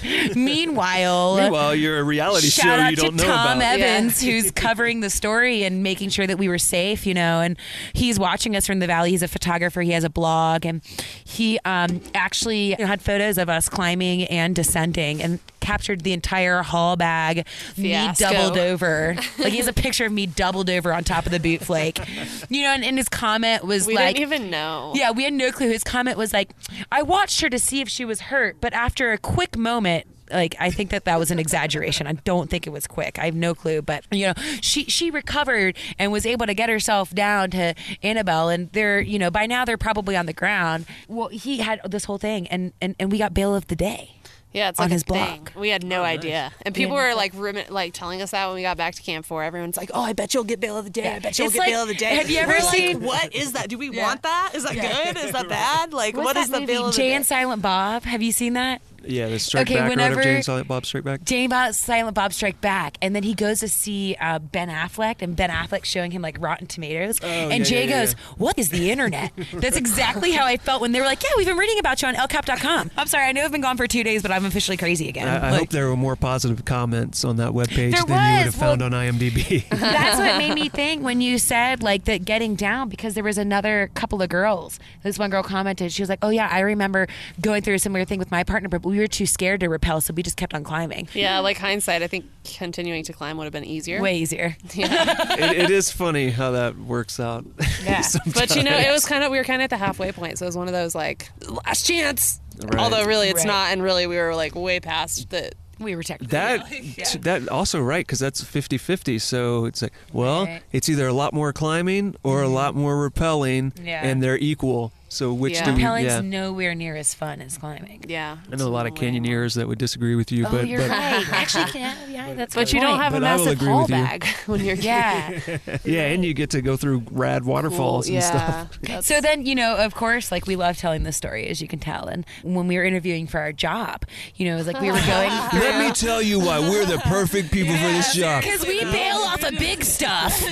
Meanwhile, Meanwhile, you're a reality Shout show out you to don't know Tom about. Evans, Yeah. who's covering the story and making sure that we were safe, you know. And he's watching us from the valley. He's a photographer. He has a blog, and he um, actually had photos of us climbing and descending, and captured the entire haul bag. Fiasco. Me doubled over. Like he has a picture of me doubled over on top of the boot flake. You know, and, and his comment was We like, didn't even know. yeah, we had no clue. His comment was like, I watched her to see if she was hurt, but after a quick moment, like I think that that was an exaggeration. I don't think it was quick. I have no clue, but you know, she she recovered and was able to get herself down to Annabelle, and they're you know by now they're probably on the ground. Well, he had this whole thing, and and, and we got bail of the day. Yeah, it's on like his a thing. blog. We had no oh, idea, and people Yeah. were like remi- like telling us that when we got back to Camp Four. Everyone's like, "Oh, I bet you'll get bail of the day. I bet you'll It's get like- bail of the day." have you ever We're like, seen- what is that? Do we Yeah. want that? Is that Yeah. good? Is that bad? Like, What's what that is the movie? bail of the Jay day? and Silent Bob. Have you seen that? Yeah, the strike Okay, back or whatever. whenever- Jay and Silent Bob Strike Back. Jane Bob, Silent Bob Strike Back, and then he goes to see uh, Ben Affleck, and Ben Affleck showing him like Rotten Tomatoes, and yeah, Jay yeah, goes, "What is the internet?" That's exactly how I felt when they were like, "Yeah, we've been reading about you on LCap.com." I'm sorry, I know I've been gone for two days, but I'm officially crazy again. I, I Like, hope there were more positive comments on that webpage There than you would was. have found Well- on IMDb. That's what made me think when you said like that getting down because there was another couple of girls. This one girl commented, she was like, "Oh yeah, I remember going through a similar thing with my partner, but we were too scared to rappel, so we just kept on climbing." Yeah, like hindsight, I think continuing to climb would have been easier. Way easier. it, it is funny how that works out. Yeah. But you know, it was kind of we were kind of at the halfway point, so it was one of those like last chance. Right. Although really it's Right. not, and really we were like way past the. We were technically That Yeah. that also right because that's 50-50 so it's like well Right. it's either a lot more climbing or a mm-hmm. lot more rappelling Yeah. and they're equal so which Yeah. do we Rappelling's yeah nowhere near as fun as climbing. Yeah, I know a lot of it's way more. canyoneers that would disagree with you Oh, but, you're but right. Actually, yeah, yeah, that's a But good you don't have a But I will massive agree haul with you. bag when you're Yeah. yeah and you get to go through rad waterfalls and yeah. stuff That's- So then, you know, of course, like we love telling this story, as you can tell. And when we were interviewing for our job, you know, it was like we were going let me tell you why we're the perfect people for this job because we bail off of big stuff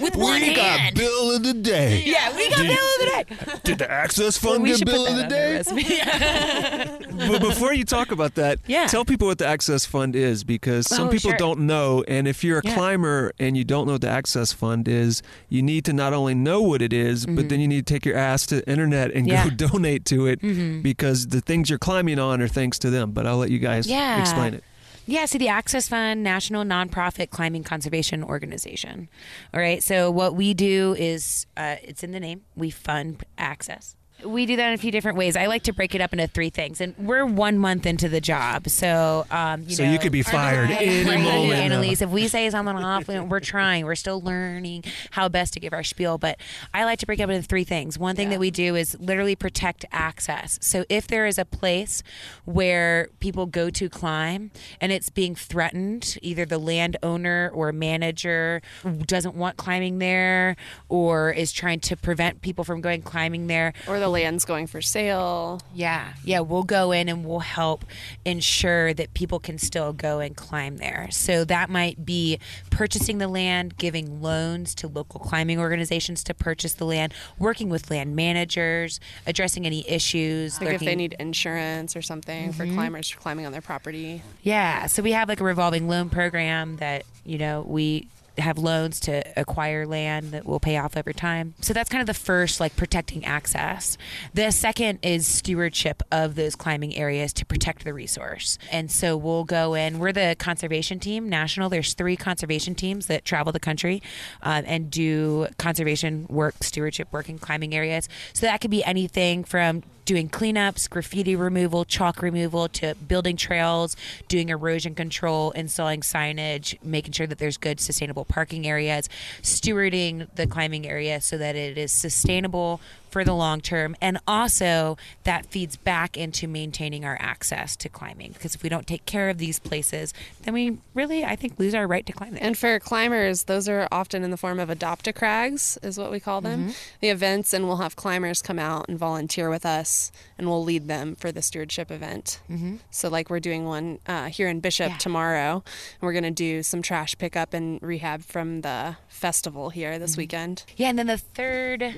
with one hand. we got hand. bill of the day yeah, we got Did- bill of the day. The access fund we get bill of the day but before you talk about that, Yeah. tell people what the Access Fund is because some Oh, people sure. don't know. And if you're a Yeah. climber and you don't know what the Access Fund is, you need to not only know what it is, but then you need to take your ass to the internet and Mm-hmm. Yeah. go donate to it because the things you're climbing on are thanks to them. But I'll let you guys explain it. Yeah, so the Access Fund, national nonprofit climbing conservation organization. All right, so what we do is uh, it's in the name. We fund access. We do that in a few different ways. I like to break it up into three things, and we're one month into the job, so um, you So know, you could be fired any Right, moment. Annalise, if we say something off, we- we're trying. We're still learning how best to give our spiel. But I like to break it up into three things. One thing that we do is literally protect access. So if there is a place where people go to climb and it's being threatened, either the landowner or manager doesn't want climbing there or is trying to prevent people from going climbing there, or the land's going for sale. yeah, yeah, we'll go in and we'll help ensure that people can still go and climb there. So that might be purchasing the land, giving loans to local climbing organizations to purchase the land, working with land managers, addressing any issues. Like if they need insurance or something for Mm-hmm. climbers climbing on their property. Yeah, so we have like a revolving loan program that, you know, we have loans to acquire land that will pay off over time. So that's kind of the first, like protecting access. The second is stewardship of those climbing areas to protect the resource. And so we'll go in, we're the conservation team, national. There's three conservation teams that travel the country um, and do conservation work, stewardship work in climbing areas. So that could be anything from doing cleanups, graffiti removal, chalk removal, to building trails, doing erosion control, installing signage, making sure that there's good sustainable parking areas, stewarding the climbing area so that it is sustainable for the long term. And also that feeds back into maintaining our access to climbing. Because if we don't take care of these places, then we really, I think, lose our right to climb there. And for climbers, those are often in the form of adopt a crags, is what we call them. The events, and we'll have climbers come out and volunteer with us, and we'll lead them for the stewardship event. Mm-hmm. So, like we're doing one uh, here in Bishop Yeah. tomorrow, and we're going to do some trash pickup and rehab from the festival here this weekend. Yeah, and then the third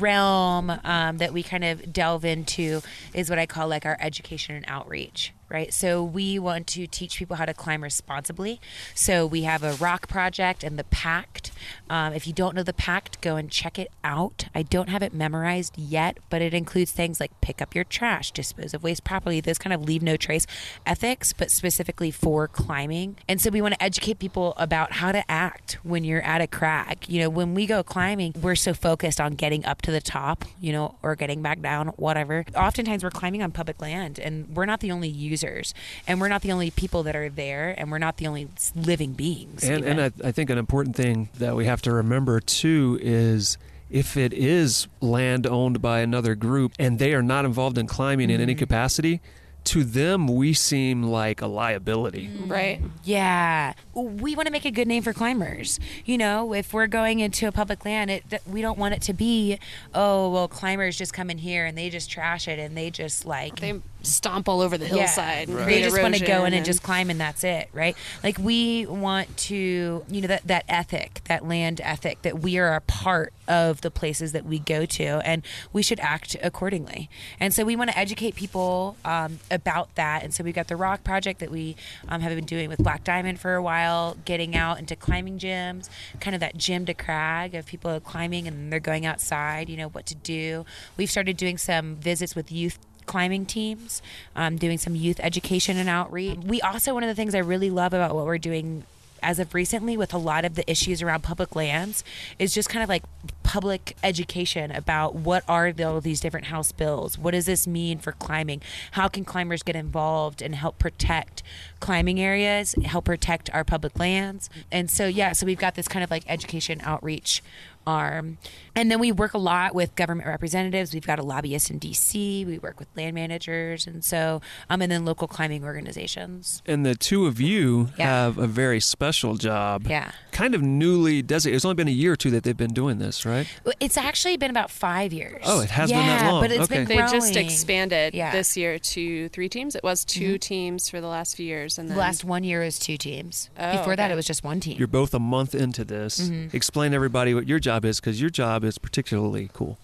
realm um, that we kind of delve into is what I call like our education and outreach, right? So we want to teach people how to climb responsibly. So we have a rock project and the Pact. Um, if you don't know the Pact, go and check it out. I don't have it memorized yet, but it includes things like pick up your trash, dispose of waste properly, those kind of leave no trace ethics, but specifically for climbing. And so we want to educate people about how to act when you're at a crag. You know, when we go climbing, we're so focused on getting up to the top, you know, or getting back down, whatever. Oftentimes we're climbing on public land and we're not the only users and we're not the only people that are there and we're not the only living beings. And, and I, I think an important thing that we have to remember too is if it is land owned by another group and they are not involved in climbing in Mm-hmm. any capacity, to them we seem like a liability. Right. Yeah, we want to make a good name for climbers. You know, if we're going into a public land, it, th- we don't want it to be, oh, well, climbers just come in here and they just trash it and they just like They stomp all over the Yeah. hillside. and They just want to go in and and- just climb and that's it, right? Like we want to, you know, that that ethic, that land ethic, that we are a part of the places that we go to, and we should act accordingly. And so we want to educate people um, about that. And so we've got the Rock Project that we um, have been doing with Black Diamond for a while, getting out into climbing gyms, kind of that gym to crag of people climbing and they're going outside, you know, what to do. We've started doing some visits with youth climbing teams, um, doing some youth education and outreach. We also, one of the things I really love about what we're doing as of recently with a lot of the issues around public lands is just kind of like public education about what are the, all these different house bills what does this mean for climbing? How can climbers get involved and help protect climbing areas help protect our public lands? And so yeah so we've got this kind of like education outreach arm. And then we work a lot with government representatives. We've got a lobbyist in DC. We work with land managers, and so um, and then local climbing organizations. And the two of you Yeah. have a very special job. Yeah. Kind of newly designated. It's only been a year or two that they've been doing this, right? It's actually been about five years. Oh, it has yeah, been that long. but it's Okay. been They just expanded Yeah. this year to three teams. It was 2 teams for the last few years, and The last one year is two teams. Oh, Before that, it was just one team. You're both a month into this. Mm-hmm. Explain to everybody what your job is because your job is particularly cool.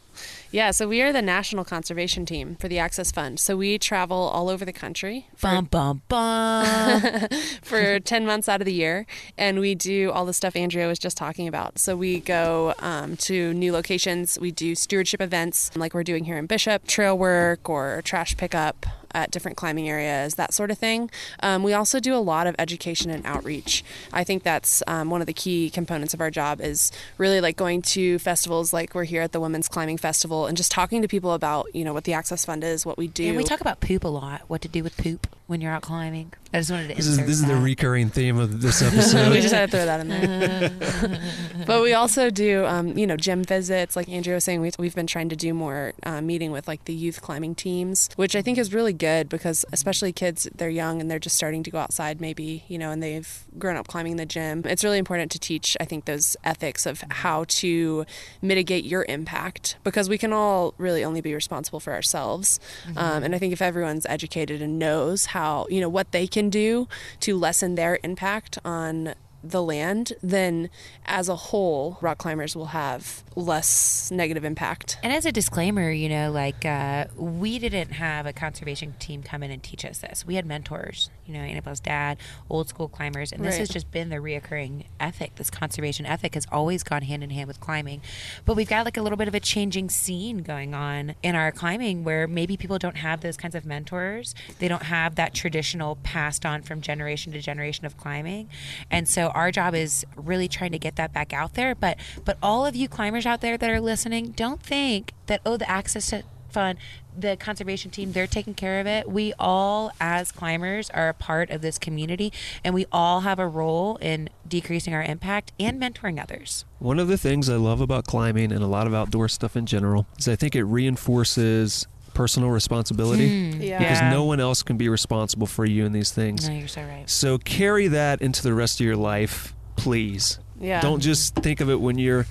Yeah. So we are the national conservation team for the Access Fund. So we travel all over the country for, bum bum bum. for 10 months out of the year, and we do all the stuff Andrea was just talking about. So we go um, to new locations. We do stewardship events like we're doing here in Bishop, trail work or trash pickup at different climbing areas, that sort of thing. Um, we also do a lot of education and outreach. I think that's um, one of the key components of our job is really like going to festivals like we're here at the Women's Climbing Festival and just talking to people about, you know, what the Access Fund is, what we do. and we talk about poop a lot. What to do with poop when you're out climbing. I just wanted to This is this is the recurring theme of this episode. we just had to throw that in there. but we also do, um, you know, gym visits. Like Andrea was saying, we, we've been trying to do more uh, meeting with like the youth climbing teams, which I think is really good because especially kids, they're young and they're just starting to go outside maybe, you know, and they've grown up climbing the gym. It's really important to teach, I think, those ethics of how to mitigate your impact because we can all really only be responsible for ourselves. Um, and I think if everyone's educated and knows how, you know, what they can do to lessen their impact on the land, then as a whole, rock climbers will have less negative impact. And as a disclaimer, you know, like uh, we didn't have a conservation team come in and teach us this. We had mentors, you know, Annabelle's dad, old school climbers, and this Right. has just been the reoccurring ethic. This conservation ethic has always gone hand in hand with climbing. But we've got like a little bit of a changing scene going on in our climbing where maybe people don't have those kinds of mentors. They don't have that traditional passed on from generation to generation of climbing. And so our job is really trying to get that back out there. But but all of you climbers out there that are listening, don't think that oh the access to fund the conservation team they're taking care of it we all as climbers are a part of this community and we all have a role in decreasing our impact and mentoring others One of the things I love about climbing and a lot of outdoor stuff in general is I think it reinforces personal responsibility hmm. Yeah. because no one else can be responsible for you in these things. no you're so right So carry that into the rest of your life, please. Yeah. Don't just think of it when you're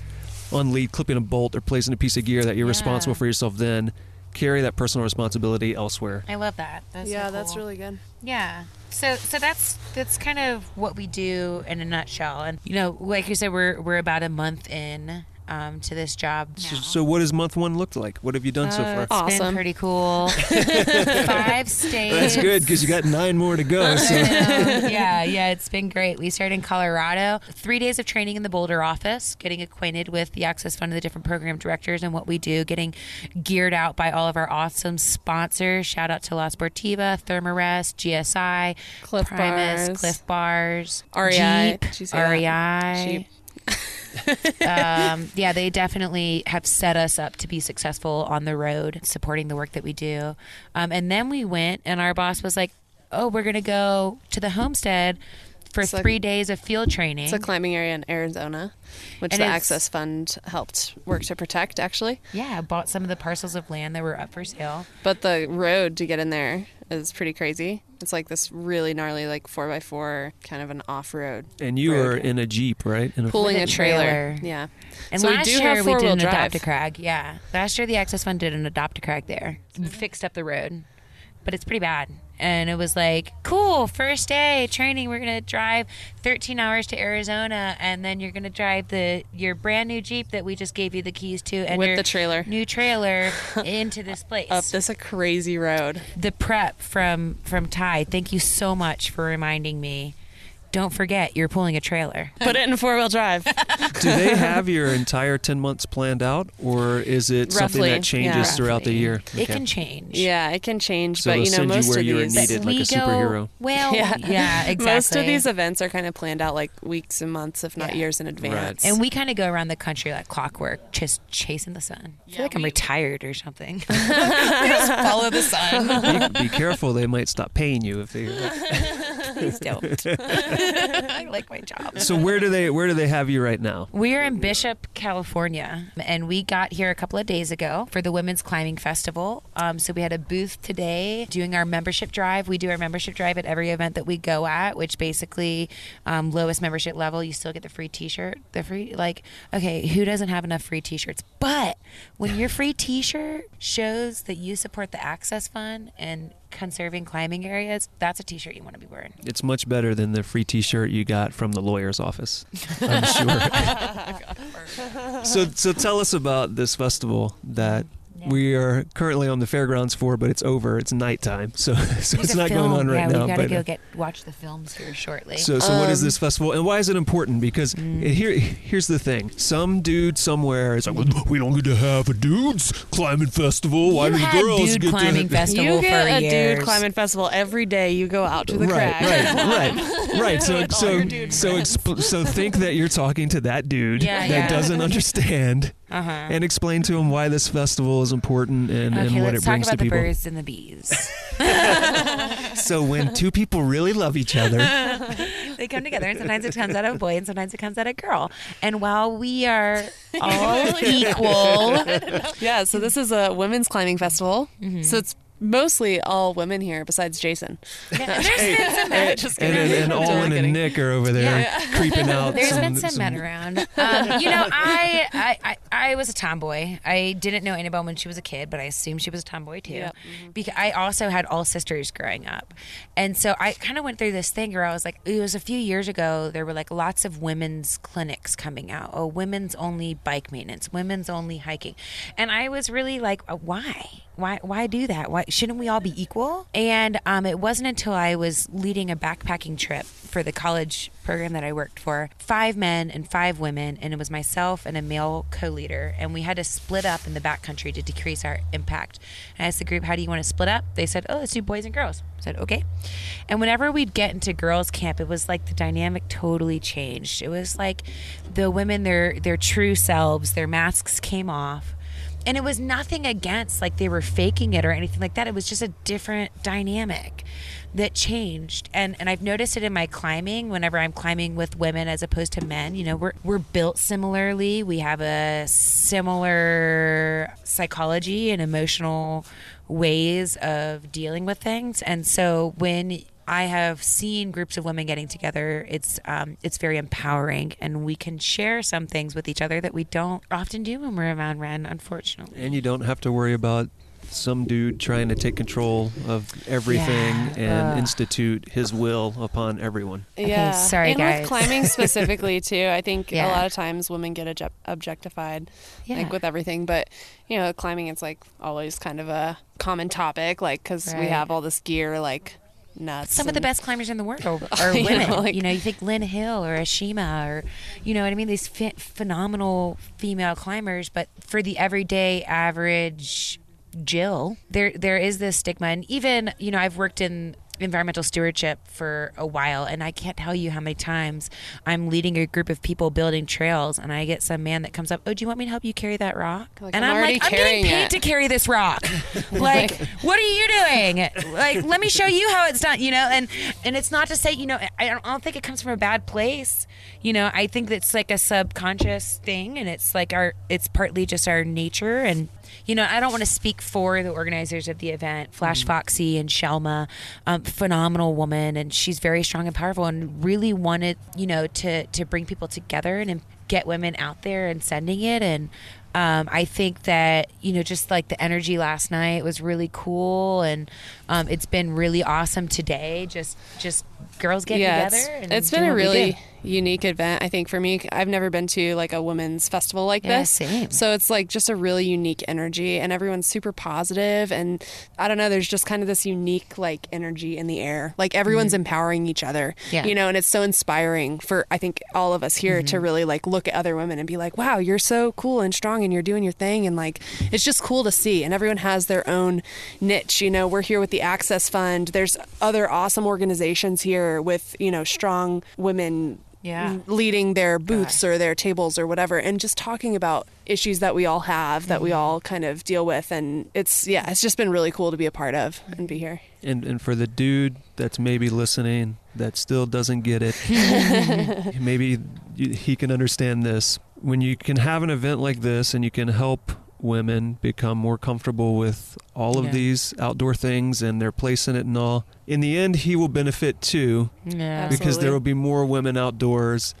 on lead clipping a bolt or placing a piece of gear that you're Yeah. responsible for yourself then. Carry that personal responsibility elsewhere. i love that that's so yeah, that's really good. Yeah. So so that's that's kind of what we do in a nutshell. And you know, like you said, we're we're about a month in um, to this job. So, so what does month one look like? What have you done so Uh, far? It's been Awesome. pretty cool. Five states. That's good because you got nine more to go. So. yeah, yeah, it's been great. We started in Colorado. Three days of training in the Boulder office, getting acquainted with the Access Fund and the different program directors and what we do, getting geared out by all of our awesome sponsors. Shout out to La Sportiva, Thermarest, GSI, Clif Primus, Bars. Clif Bars, REI. Jeep, Did you say that? REI. Jeep. um, yeah, they definitely have set us up to be successful on the road, supporting the work that we do. Um, and then we went, and our boss was like, "Oh, we're gonna go to the homestead for It's like- three days of field training." It's a climbing area in Arizona, which And the Access Fund helped work to protect, actually. yeah, bought some of the parcels of land that were up for sale. But the road to get in there is pretty crazy. It's like this really gnarly, like four x four, kind of an off road. And you Road. are in a Jeep, right? In a Pulling a a trailer. trailer. Yeah. And so last we do year have we did four-wheel an drive. adopt a crag. Yeah, last year the Access Fund did an adopt a crag there, fixed up the road, but it's pretty bad. And it was like, cool, first day training. We're gonna drive 13 hours to Arizona, and then you're gonna drive the your brand new Jeep that we just gave you the keys to, and With your the trailer. new trailer into this place. Up this a crazy road. the prep from from Ty. Thank you so much for reminding me. Don't forget, you're pulling a trailer. Put it in four wheel drive. Do they have your entire 10 months planned out, or is it something that changes yeah. throughout the year? It Okay. can change. yeah, it can change, So but you know send you most where of you are these. needed. like a we superhero. Go, well, Yeah. yeah, exactly. Most of these events are kind of planned out like weeks and months, if not Yeah. years in advance. and we kind of go around the country like clockwork, just chasing the sun. I feel like I'm retired or something. just follow the sun. be, be careful, they might stop paying you if they. Please don't. I like my job. So where do they where do they have you right now? We're in Bishop, California, and we got here a couple of days ago for the Women's Climbing Festival. Um, so we had a booth today doing our membership drive. We do our membership drive at every event that we go at, which basically um, lowest membership level, you still get the free T-shirt. The free like, okay, who doesn't have enough free T-shirts? But when your free T-shirt shows that you support the Access Fund and conserving climbing areas, that's a T-shirt you want to be wearing. It's much better than the free T-shirt you got from the lawyer's office. I'm sure. so so tell us about this festival that we are currently on the fairgrounds for, but it's over. It's nighttime, so so There's it's a not film. going on right yeah, now. we gotta go uh, get watch the films here shortly. So, so what is Um, this festival, and why is it important? Because Mm. here, here's the thing: some dude somewhere is like, "Well, "We don't get to have a dudes climbing festival. Why You do the had girls dude get climbing to?" festival you get for a years. dude climbing festival every day. You go out to the right, crag. right, right, right. So, so, so, exp- so think that you're talking to that dude Yeah, that yeah. doesn't understand, Uh-huh. and explain to them why this festival is important and, okay, and what let's it talk brings about to the people. birds and the bees. So, when two people really love each other, they come together, and sometimes it comes out of a boy, and sometimes it comes out of a girl. And while we are all equal, Yeah, so this is a women's climbing festival. Mm-hmm. So it's mostly all women here besides Jason. Yeah, there's been some men. Just And, kidding. and, and Totally Olin kidding. and Nick are over there creeping out. There's some, been some, men around. Um, you know, I, I, I I was a tomboy. I didn't know Annabelle when she was a kid, but I assumed she was a tomboy too. Yep. Because I also had all sisters growing up, and so I kind of went through this thing where I was like, it was a few years ago. There were like lots of women's clinics coming out. Oh, women's only bike maintenance, women's only hiking, and I was really like, uh, why? Why, why do that? Why shouldn't we all be equal? And um, it wasn't until I was leading a backpacking trip for the college program that I worked for, five men and five women, and it was myself and a male co-leader, and we had to split up in the backcountry to decrease our impact. And I asked the group, "How do you want to split up?" They said, "Oh, let's do boys and girls." I said, "Okay." And whenever we'd get into girls' camp, it was like the dynamic totally changed. It was like the women, their their true selves, their masks came off and it was nothing against like they were faking it or anything like that. It was just a different dynamic that changed. And and I've noticed it in my climbing. Whenever I'm climbing with women as opposed to men you know we're we're built similarly. We have a similar psychology and emotional ways of dealing with things. And so when I have seen groups of women getting together. It's um, it's very empowering, and we can share some things with each other that we don't often do when we're around Ren. Unfortunately, And you don't have to worry about some dude trying to take control of everything Yeah. and Ugh. institute his will upon everyone. Yeah. sorry, and guys. with climbing specifically too, I think Yeah. a lot of times women get objectified, Yeah. like with everything. But you know, climbing it's like always kind of a common topic, like because we have all this gear, like nuts. some of the best climbers in the world are You know, women. like- you know, you think Lynn Hill or Ashima or, you know what I mean? These ph- phenomenal female climbers, but for the everyday average Jill, there there is this stigma, and even you know, I've worked in environmental stewardship for a while and I can't tell you how many times I'm leading a group of people building trails and I get some man that comes up, "Oh, do you want me to help you carry that rock?" Like, and I'm I'm, like, "I'm getting paid it." to carry this rock." like, what are you doing? Like, let me show you how it's done, you know? And and it's not to say, you know, I don't, I don't think it comes from a bad place. You know, I think that's like a subconscious thing and it's like our it's partly just our nature and you know, I don't want to speak for the organizers of the event, Flash Foxy and Shelma, um, phenomenal woman, and she's very strong and powerful, and really wanted, you know, to to bring people together and get women out there and sending it. And um, I think that you know, just like the energy last night was really cool, and um, it's been really awesome today. Just just girls getting yeah, together. it's, and it's been a really. Unique event. I think for me, I've never been to like a women's festival like Yeah, this. same. So it's like just a really unique energy, and everyone's super positive, and I don't know. There's just kind of this unique like energy in the air. Like everyone's empowering each other. Mm-hmm. Yeah. You know, and it's so inspiring for I think all of us here Mm-hmm. to really like look at other women and be like, wow, you're so cool and strong, and you're doing your thing, and like it's just cool to see. And everyone has their own niche. You know, we're here with the Access Fund. There's other awesome organizations here with you know strong women Yeah. leading their oh, booths or their tables or whatever and just talking about issues that we all have that we mm-hmm. all kind of deal with and it's yeah it's just been really cool to be a part of and be here And and for the dude that's maybe listening that still doesn't get it, maybe he can understand this. When you can have an event like this and you can help women become more comfortable with all of Yeah. these outdoor things and their place in it and all, in the end he will benefit too Yeah. because Absolutely. there will be more women outdoors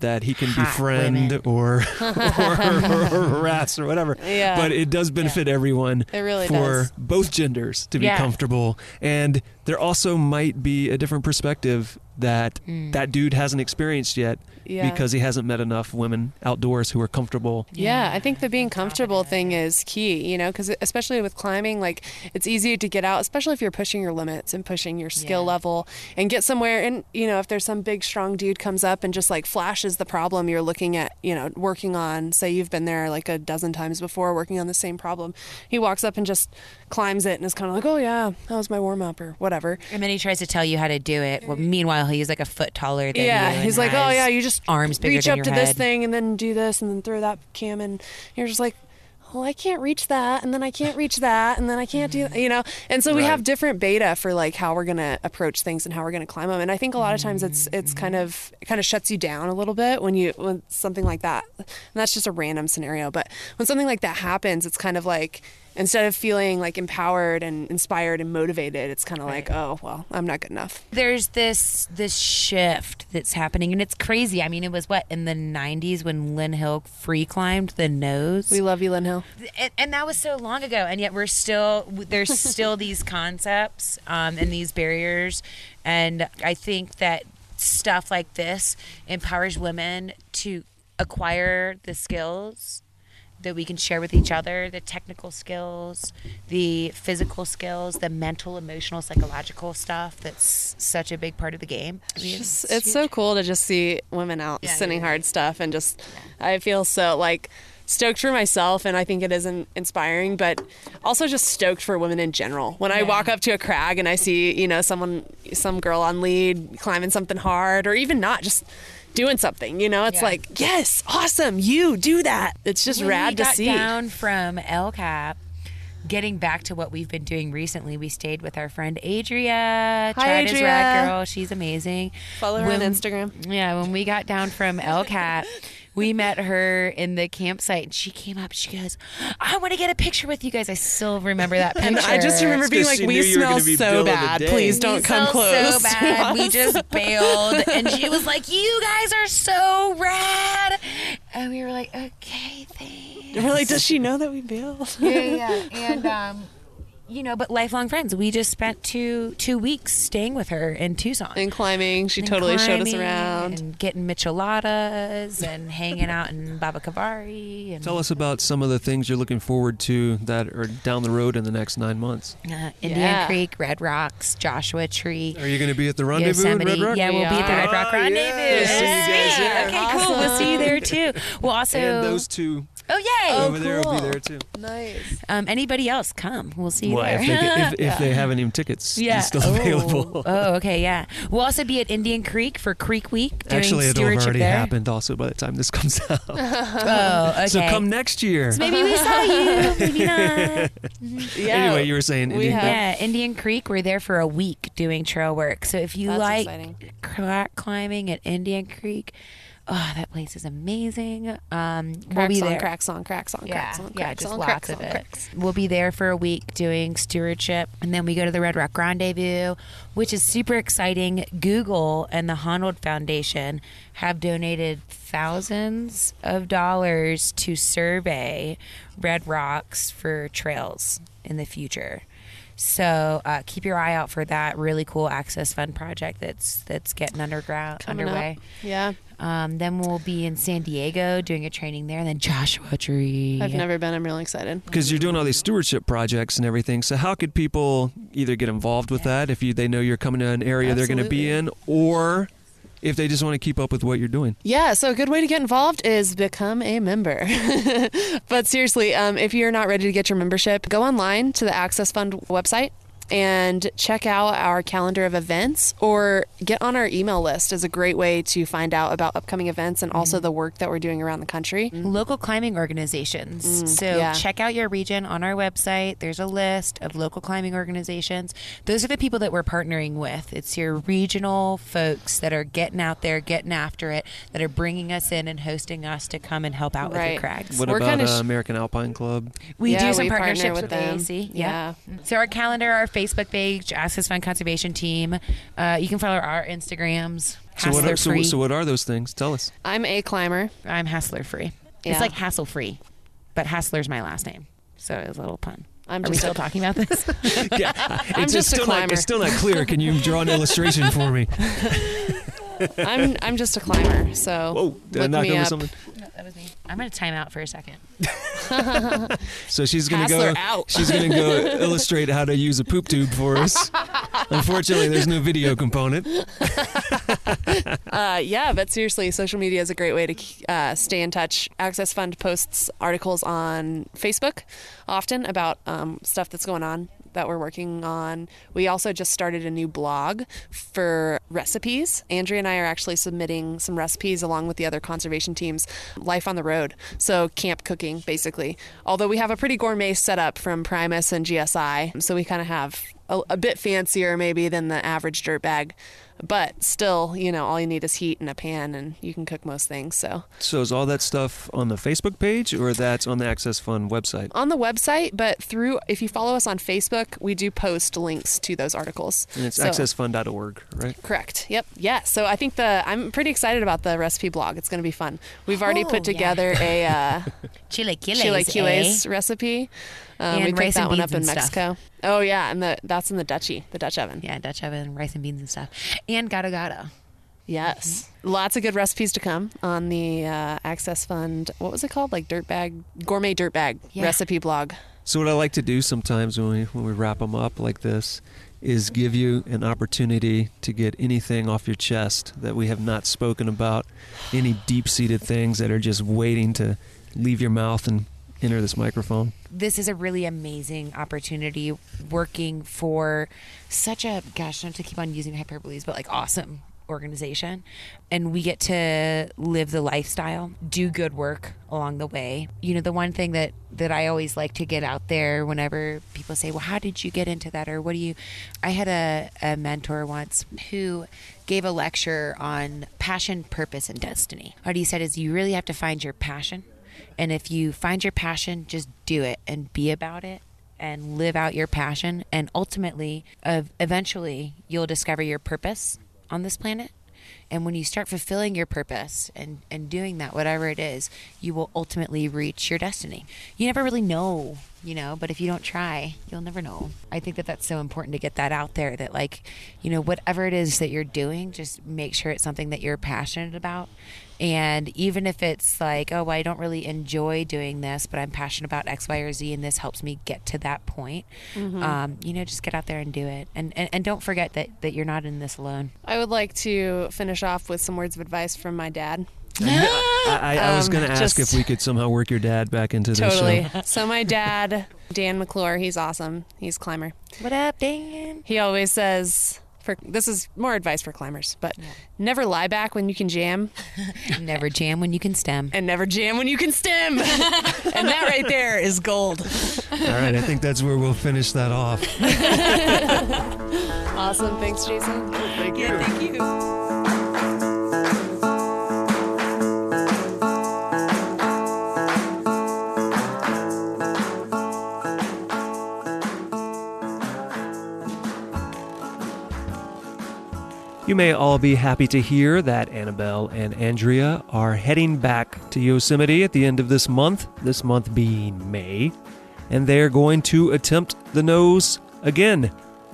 that he can Hot befriend women. or, or, or harass or whatever. Yeah. But it does benefit everyone It really for does. both genders to be Yeah. comfortable. And there also might be a different perspective that Mm. that dude hasn't experienced yet Yeah. because he hasn't met enough women outdoors who are comfortable. Yeah, I think the being On top of comfortable thing is key, you know, because especially with climbing, like it's easy to get out, especially if you're pushing your limits and pushing your skill Yeah. level and get somewhere. And, you know, if there's some big, strong dude comes up and just like flashes the problem you're looking at, you know, working on, say you've been there like a dozen times before working on the same problem, he walks up and just climbs it and is kind of like, oh, yeah, that was my warm up or whatever. And then he tries to tell you how to do it. Well, meanwhile, he's like a foot taller than you. yeah, and he's like, oh yeah, you just arms bigger reach up to this thing and then do this and then throw that cam and you're just like, well, I can't reach that and then I can't reach that and then I can't do that, you know. And so we Right. have different beta for like how we're gonna approach things and how we're gonna climb them. And I think a lot of times it's it's kind of it kind of shuts you down a little bit when you when something like that. And that's just a random scenario, but when something like that happens, it's kind of like instead of feeling like empowered and inspired and motivated, it's kind of like, oh, well, I'm not good enough. There's this this shift that's happening, and it's crazy. I mean, it was what in the '90s when Lynn Hill free climbed the nose, We love you, Lynn Hill. and, and that was so long ago, and yet we're still there's still these concepts um, and these barriers, and I think that stuff like this empowers women to acquire the skills that we can share with each other the technical skills the physical skills the mental emotional psychological stuff that's such a big part of the game I mean, It's, it's so cool to just see women out Yeah, sending yeah. hard stuff and just I feel so like stoked for myself and I think it is in- inspiring but also just stoked for women in general. When I walk up to a crag and I see, you know, someone some girl on lead climbing something hard or even not just doing something, you know, it's Yeah. like, yes, awesome, you do that. It's just when rad we to got see. down from El Cap, getting back to what we've been doing recently, we stayed with our friend Adria. Tried as Adria. Rad Girl. She's amazing. Follow her When- on Instagram. Yeah, when we got down from El Cap, we met her in the campsite and she came up. She goes, I want to get a picture with you guys. I still remember that picture. And I just remember being like, we knew you were smell so bill of the bad. Please don't come smelled close. So bad, we just bailed, and she was like, "You guys are so rad," and we were like, "Okay, thanks." We're like, does she know that we bailed? yeah, yeah, and um, you know, but lifelong friends. We just spent two two weeks staying with her in Tucson. and climbing. She And totally showed us around. and getting micheladas and hanging out in Baboquivari and Tell us about some of the things you're looking forward to that are down the road in the next nine months. uh, Indian Yeah. Creek, Red Rocks, Joshua Tree. Are you going to be at the rendezvous Yosemite. in Red Rock? Yeah, we'll be at the Red Rock Rendezvous. yeah. See you guys Sweet. there. Okay, cool. We'll see you there too. We'll also. And those two. Oh yay! over there will be there too. Nice. Um, anybody else come? We'll see you Well, if they, get- if, if they have any tickets yeah. still oh. available. oh, okay, yeah. We'll also be at Indian Creek for Creek Week doing Actually, it'll have stewardship already there. happened also by the time this comes out. Oh, okay. So come next year. Maybe we saw you. Maybe not. Yeah. Anyway, you were saying we Indian Creek? Yeah, Indian Creek. We're there for a week doing trail work. So if you That's like exciting. climbing at Indian Creek, oh, that place is amazing. Um, we'll be there. cracks on cracks on Yeah, cracks on yeah, just on lots cracks of on it. cracks. We'll be there for a week doing stewardship, and then we go to the Red Rock Rendezvous, which is super exciting. Google and the Honnold Foundation have donated thousands of dollars to survey red rocks for trails in the future. So uh, keep your eye out for that really cool Access Fund project that's that's getting underground Coming up. underway. Yeah. Um, then we'll be in San Diego doing a training there, and then Joshua Tree. I've never been. I'm really excited. because you're doing all these stewardship projects and everything. So how could people either get involved with that if you they know you're coming to an area they're going to be in, or if they just want to keep up with what you're doing? Yeah, so a good way to get involved is become a member. but seriously, um, if you're not ready to get your membership, go online to the Access Fund website and check out our calendar of events or get on our email list is a great way to find out about upcoming events and also mm-hmm. the work that we're doing around the country. Mm-hmm. local climbing organizations. Mm, so yeah. check out your region on our website. There's a list of local climbing organizations. Those are the people that we're partnering with. It's your regional folks that are getting out there, getting after it, that are bringing us in and hosting us to come and help out with Right. the crags. What We're about kinda uh, sh- American Alpine Club? We Yeah, do some we partner partnerships with with, them. AAC. Yeah. So our calendar, our Facebook page, Access Fund Conservation Team. Uh, you can follow our Instagrams. So what, are, so, free. so what are those things? Tell us. I'm a climber. I'm hassler free. Yeah. It's like hassle free, but hassler's my last name, so it's a little pun. I'm Are we still a- talking about this? Yeah, I'm it's just a still not, climber. it's still not clear. Can you draw an illustration for me? I'm I'm just a climber. So Whoa, did I look knock me over up. something? No, that was me. I'm gonna time out for a second. So she's gonna Hassler go. out. She's gonna go illustrate how to use a poop tube for us. Unfortunately, there's no video component. Uh, yeah, but seriously, social media is a great way to uh, stay in touch. Access Fund posts articles on Facebook often about um, stuff that's going on that we're working on. We also just started a new blog for recipes. Andrea and I are actually submitting some recipes along with the other conservation teams, life on the road. So camp cooking, basically. Although we have a pretty gourmet setup from Primus and GSI, so we kind of have a, a bit fancier maybe than the average dirt bag but still, you know, all you need is heat and a pan, and you can cook most things. So So is all that stuff on the Facebook page or that's on the Access Fund website? on the website, but through if you follow us on Facebook, we do post links to those articles. And it's So- accessfund.org, right? Correct. Yep. Yeah. So I think the I'm pretty excited about the recipe blog. It's going to be fun. We've already Oh, put yeah. together a uh, Chilaquiles. chilaquiles eh? recipe. Um, And we picked rice that and one up in and stuff. Mexico. Oh yeah, and the that's in the Dutchy, the Dutch oven. Yeah, Dutch oven, rice and beans and stuff. And gata gata. Yes. Lots of good recipes to come on the uh, Access Fund. What was it called? Like dirtbag gourmet dirtbag Yeah. recipe blog. So what I like to do sometimes when we when we wrap them up like this is give you an opportunity to get anything off your chest that we have not spoken about, any deep-seated things that are just waiting to leave your mouth and enter this microphone. This is a really amazing opportunity working for such a gosh, not to keep on using hyperboles, but like awesome organization. And we get to live the lifestyle, do good work along the way. You know, the one thing that that I always like to get out there whenever people say, Well, how did you get into that? Or what do you I had a, a mentor once who gave a lecture on passion, purpose, and destiny. What he said is you really have to find your passion. And if you find your passion, just do it and be about it and live out your passion. And ultimately, uh, eventually, you'll discover your purpose on this planet. And when you start fulfilling your purpose and, and doing that, whatever it is, you will ultimately reach your destiny. You never really know, you know, but if you don't try, you'll never know. I think that that's so important to get that out there that, like, you know, whatever it is that you're doing, just make sure it's something that you're passionate about. And even if it's like, oh, I don't really enjoy doing this, but I'm passionate about X, Y, or Z, and this helps me get to that point, um, you know, just get out there and do it. And, and, and don't forget that, that you're not in this alone. I would like to finish off with some words of advice from my dad. I, I, I was Um, going to ask just- if we could somehow work your dad back into the Totally. show. so my dad, Dan McClure, he's awesome. He's a climber. What up, Dan? He always says, for this is more advice for climbers, but never lie back when you can jam Never jam when you can stem. and never jam when you can stem. and that right there is gold. All right, I think that's where we'll finish that off. Awesome. Thanks, Jason. Thank you. Thank you. You may all be happy to hear that Annabelle and Andrea are heading back to Yosemite at the end of this month, this month being May, and they're going to attempt the nose again.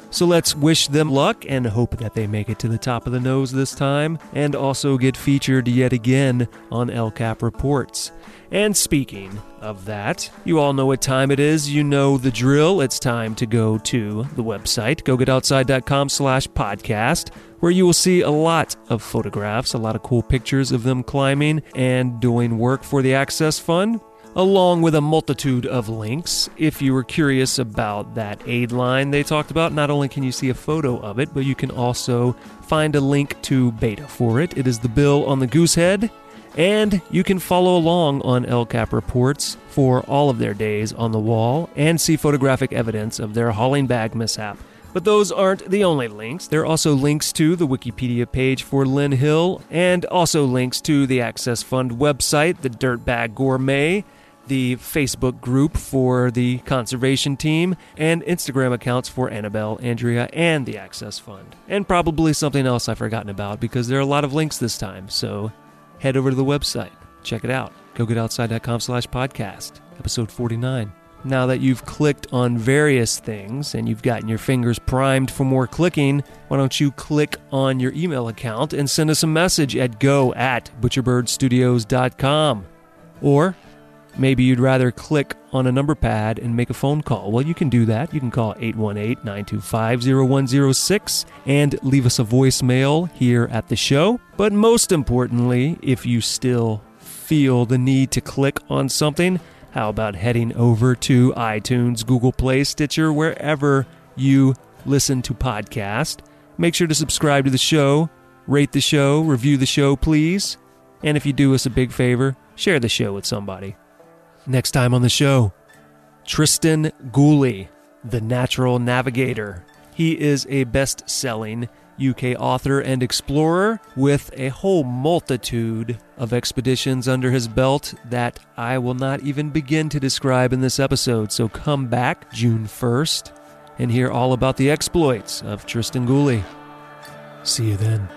So let's wish them luck and hope that they make it to the top of the nose this time and also get featured yet again on El Cap Reports. And speaking of that, you all know what time it is. You know the drill. It's time to go to the website, gogetoutside.com slash podcast, where you will see a lot of photographs, a lot of cool pictures of them climbing and doing work for the Access Fund, along with a multitude of links. If you were curious about that aid line they talked about, not only can you see a photo of it, but you can also find a link to beta for it. It is the bill on the Goosehead. And you can follow along on El Cap reports for all of their days on the wall and see photographic evidence of their hauling bag mishap. But those aren't the only links. There are also links to the Wikipedia page for Lynn Hill and also links to the Access Fund website, the Dirtbag Gourmet, the Facebook group for the conservation team, and Instagram accounts for Annabelle, Andrea, and the Access Fund. And probably something else I've forgotten about because there are a lot of links this time. So head over to the website. Check it out. GoGetOutside.com slash podcast, episode 49. Now that you've clicked on various things and you've gotten your fingers primed for more clicking, why don't you click on your email account and send us a message at go at butcherbirdstudios.com. Or maybe you'd rather click on a number pad and make a phone call. Well, you can do that. You can call 818 925 0106 and leave us a voicemail here at the show. But most importantly, if you still feel the need to click on something, how about heading over to iTunes, Google Play, Stitcher, wherever you listen to podcast? Make sure to subscribe to the show, rate the show, review the show, please. And if you do us a big favor, share the show with somebody. Next time on the show, Tristan Gooley, the natural navigator. He is a best selling UK author and explorer with a whole multitude of expeditions under his belt that I will not even begin to describe in this episode. So come back June 1st and hear all about the exploits of Tristan Gooley. See you then.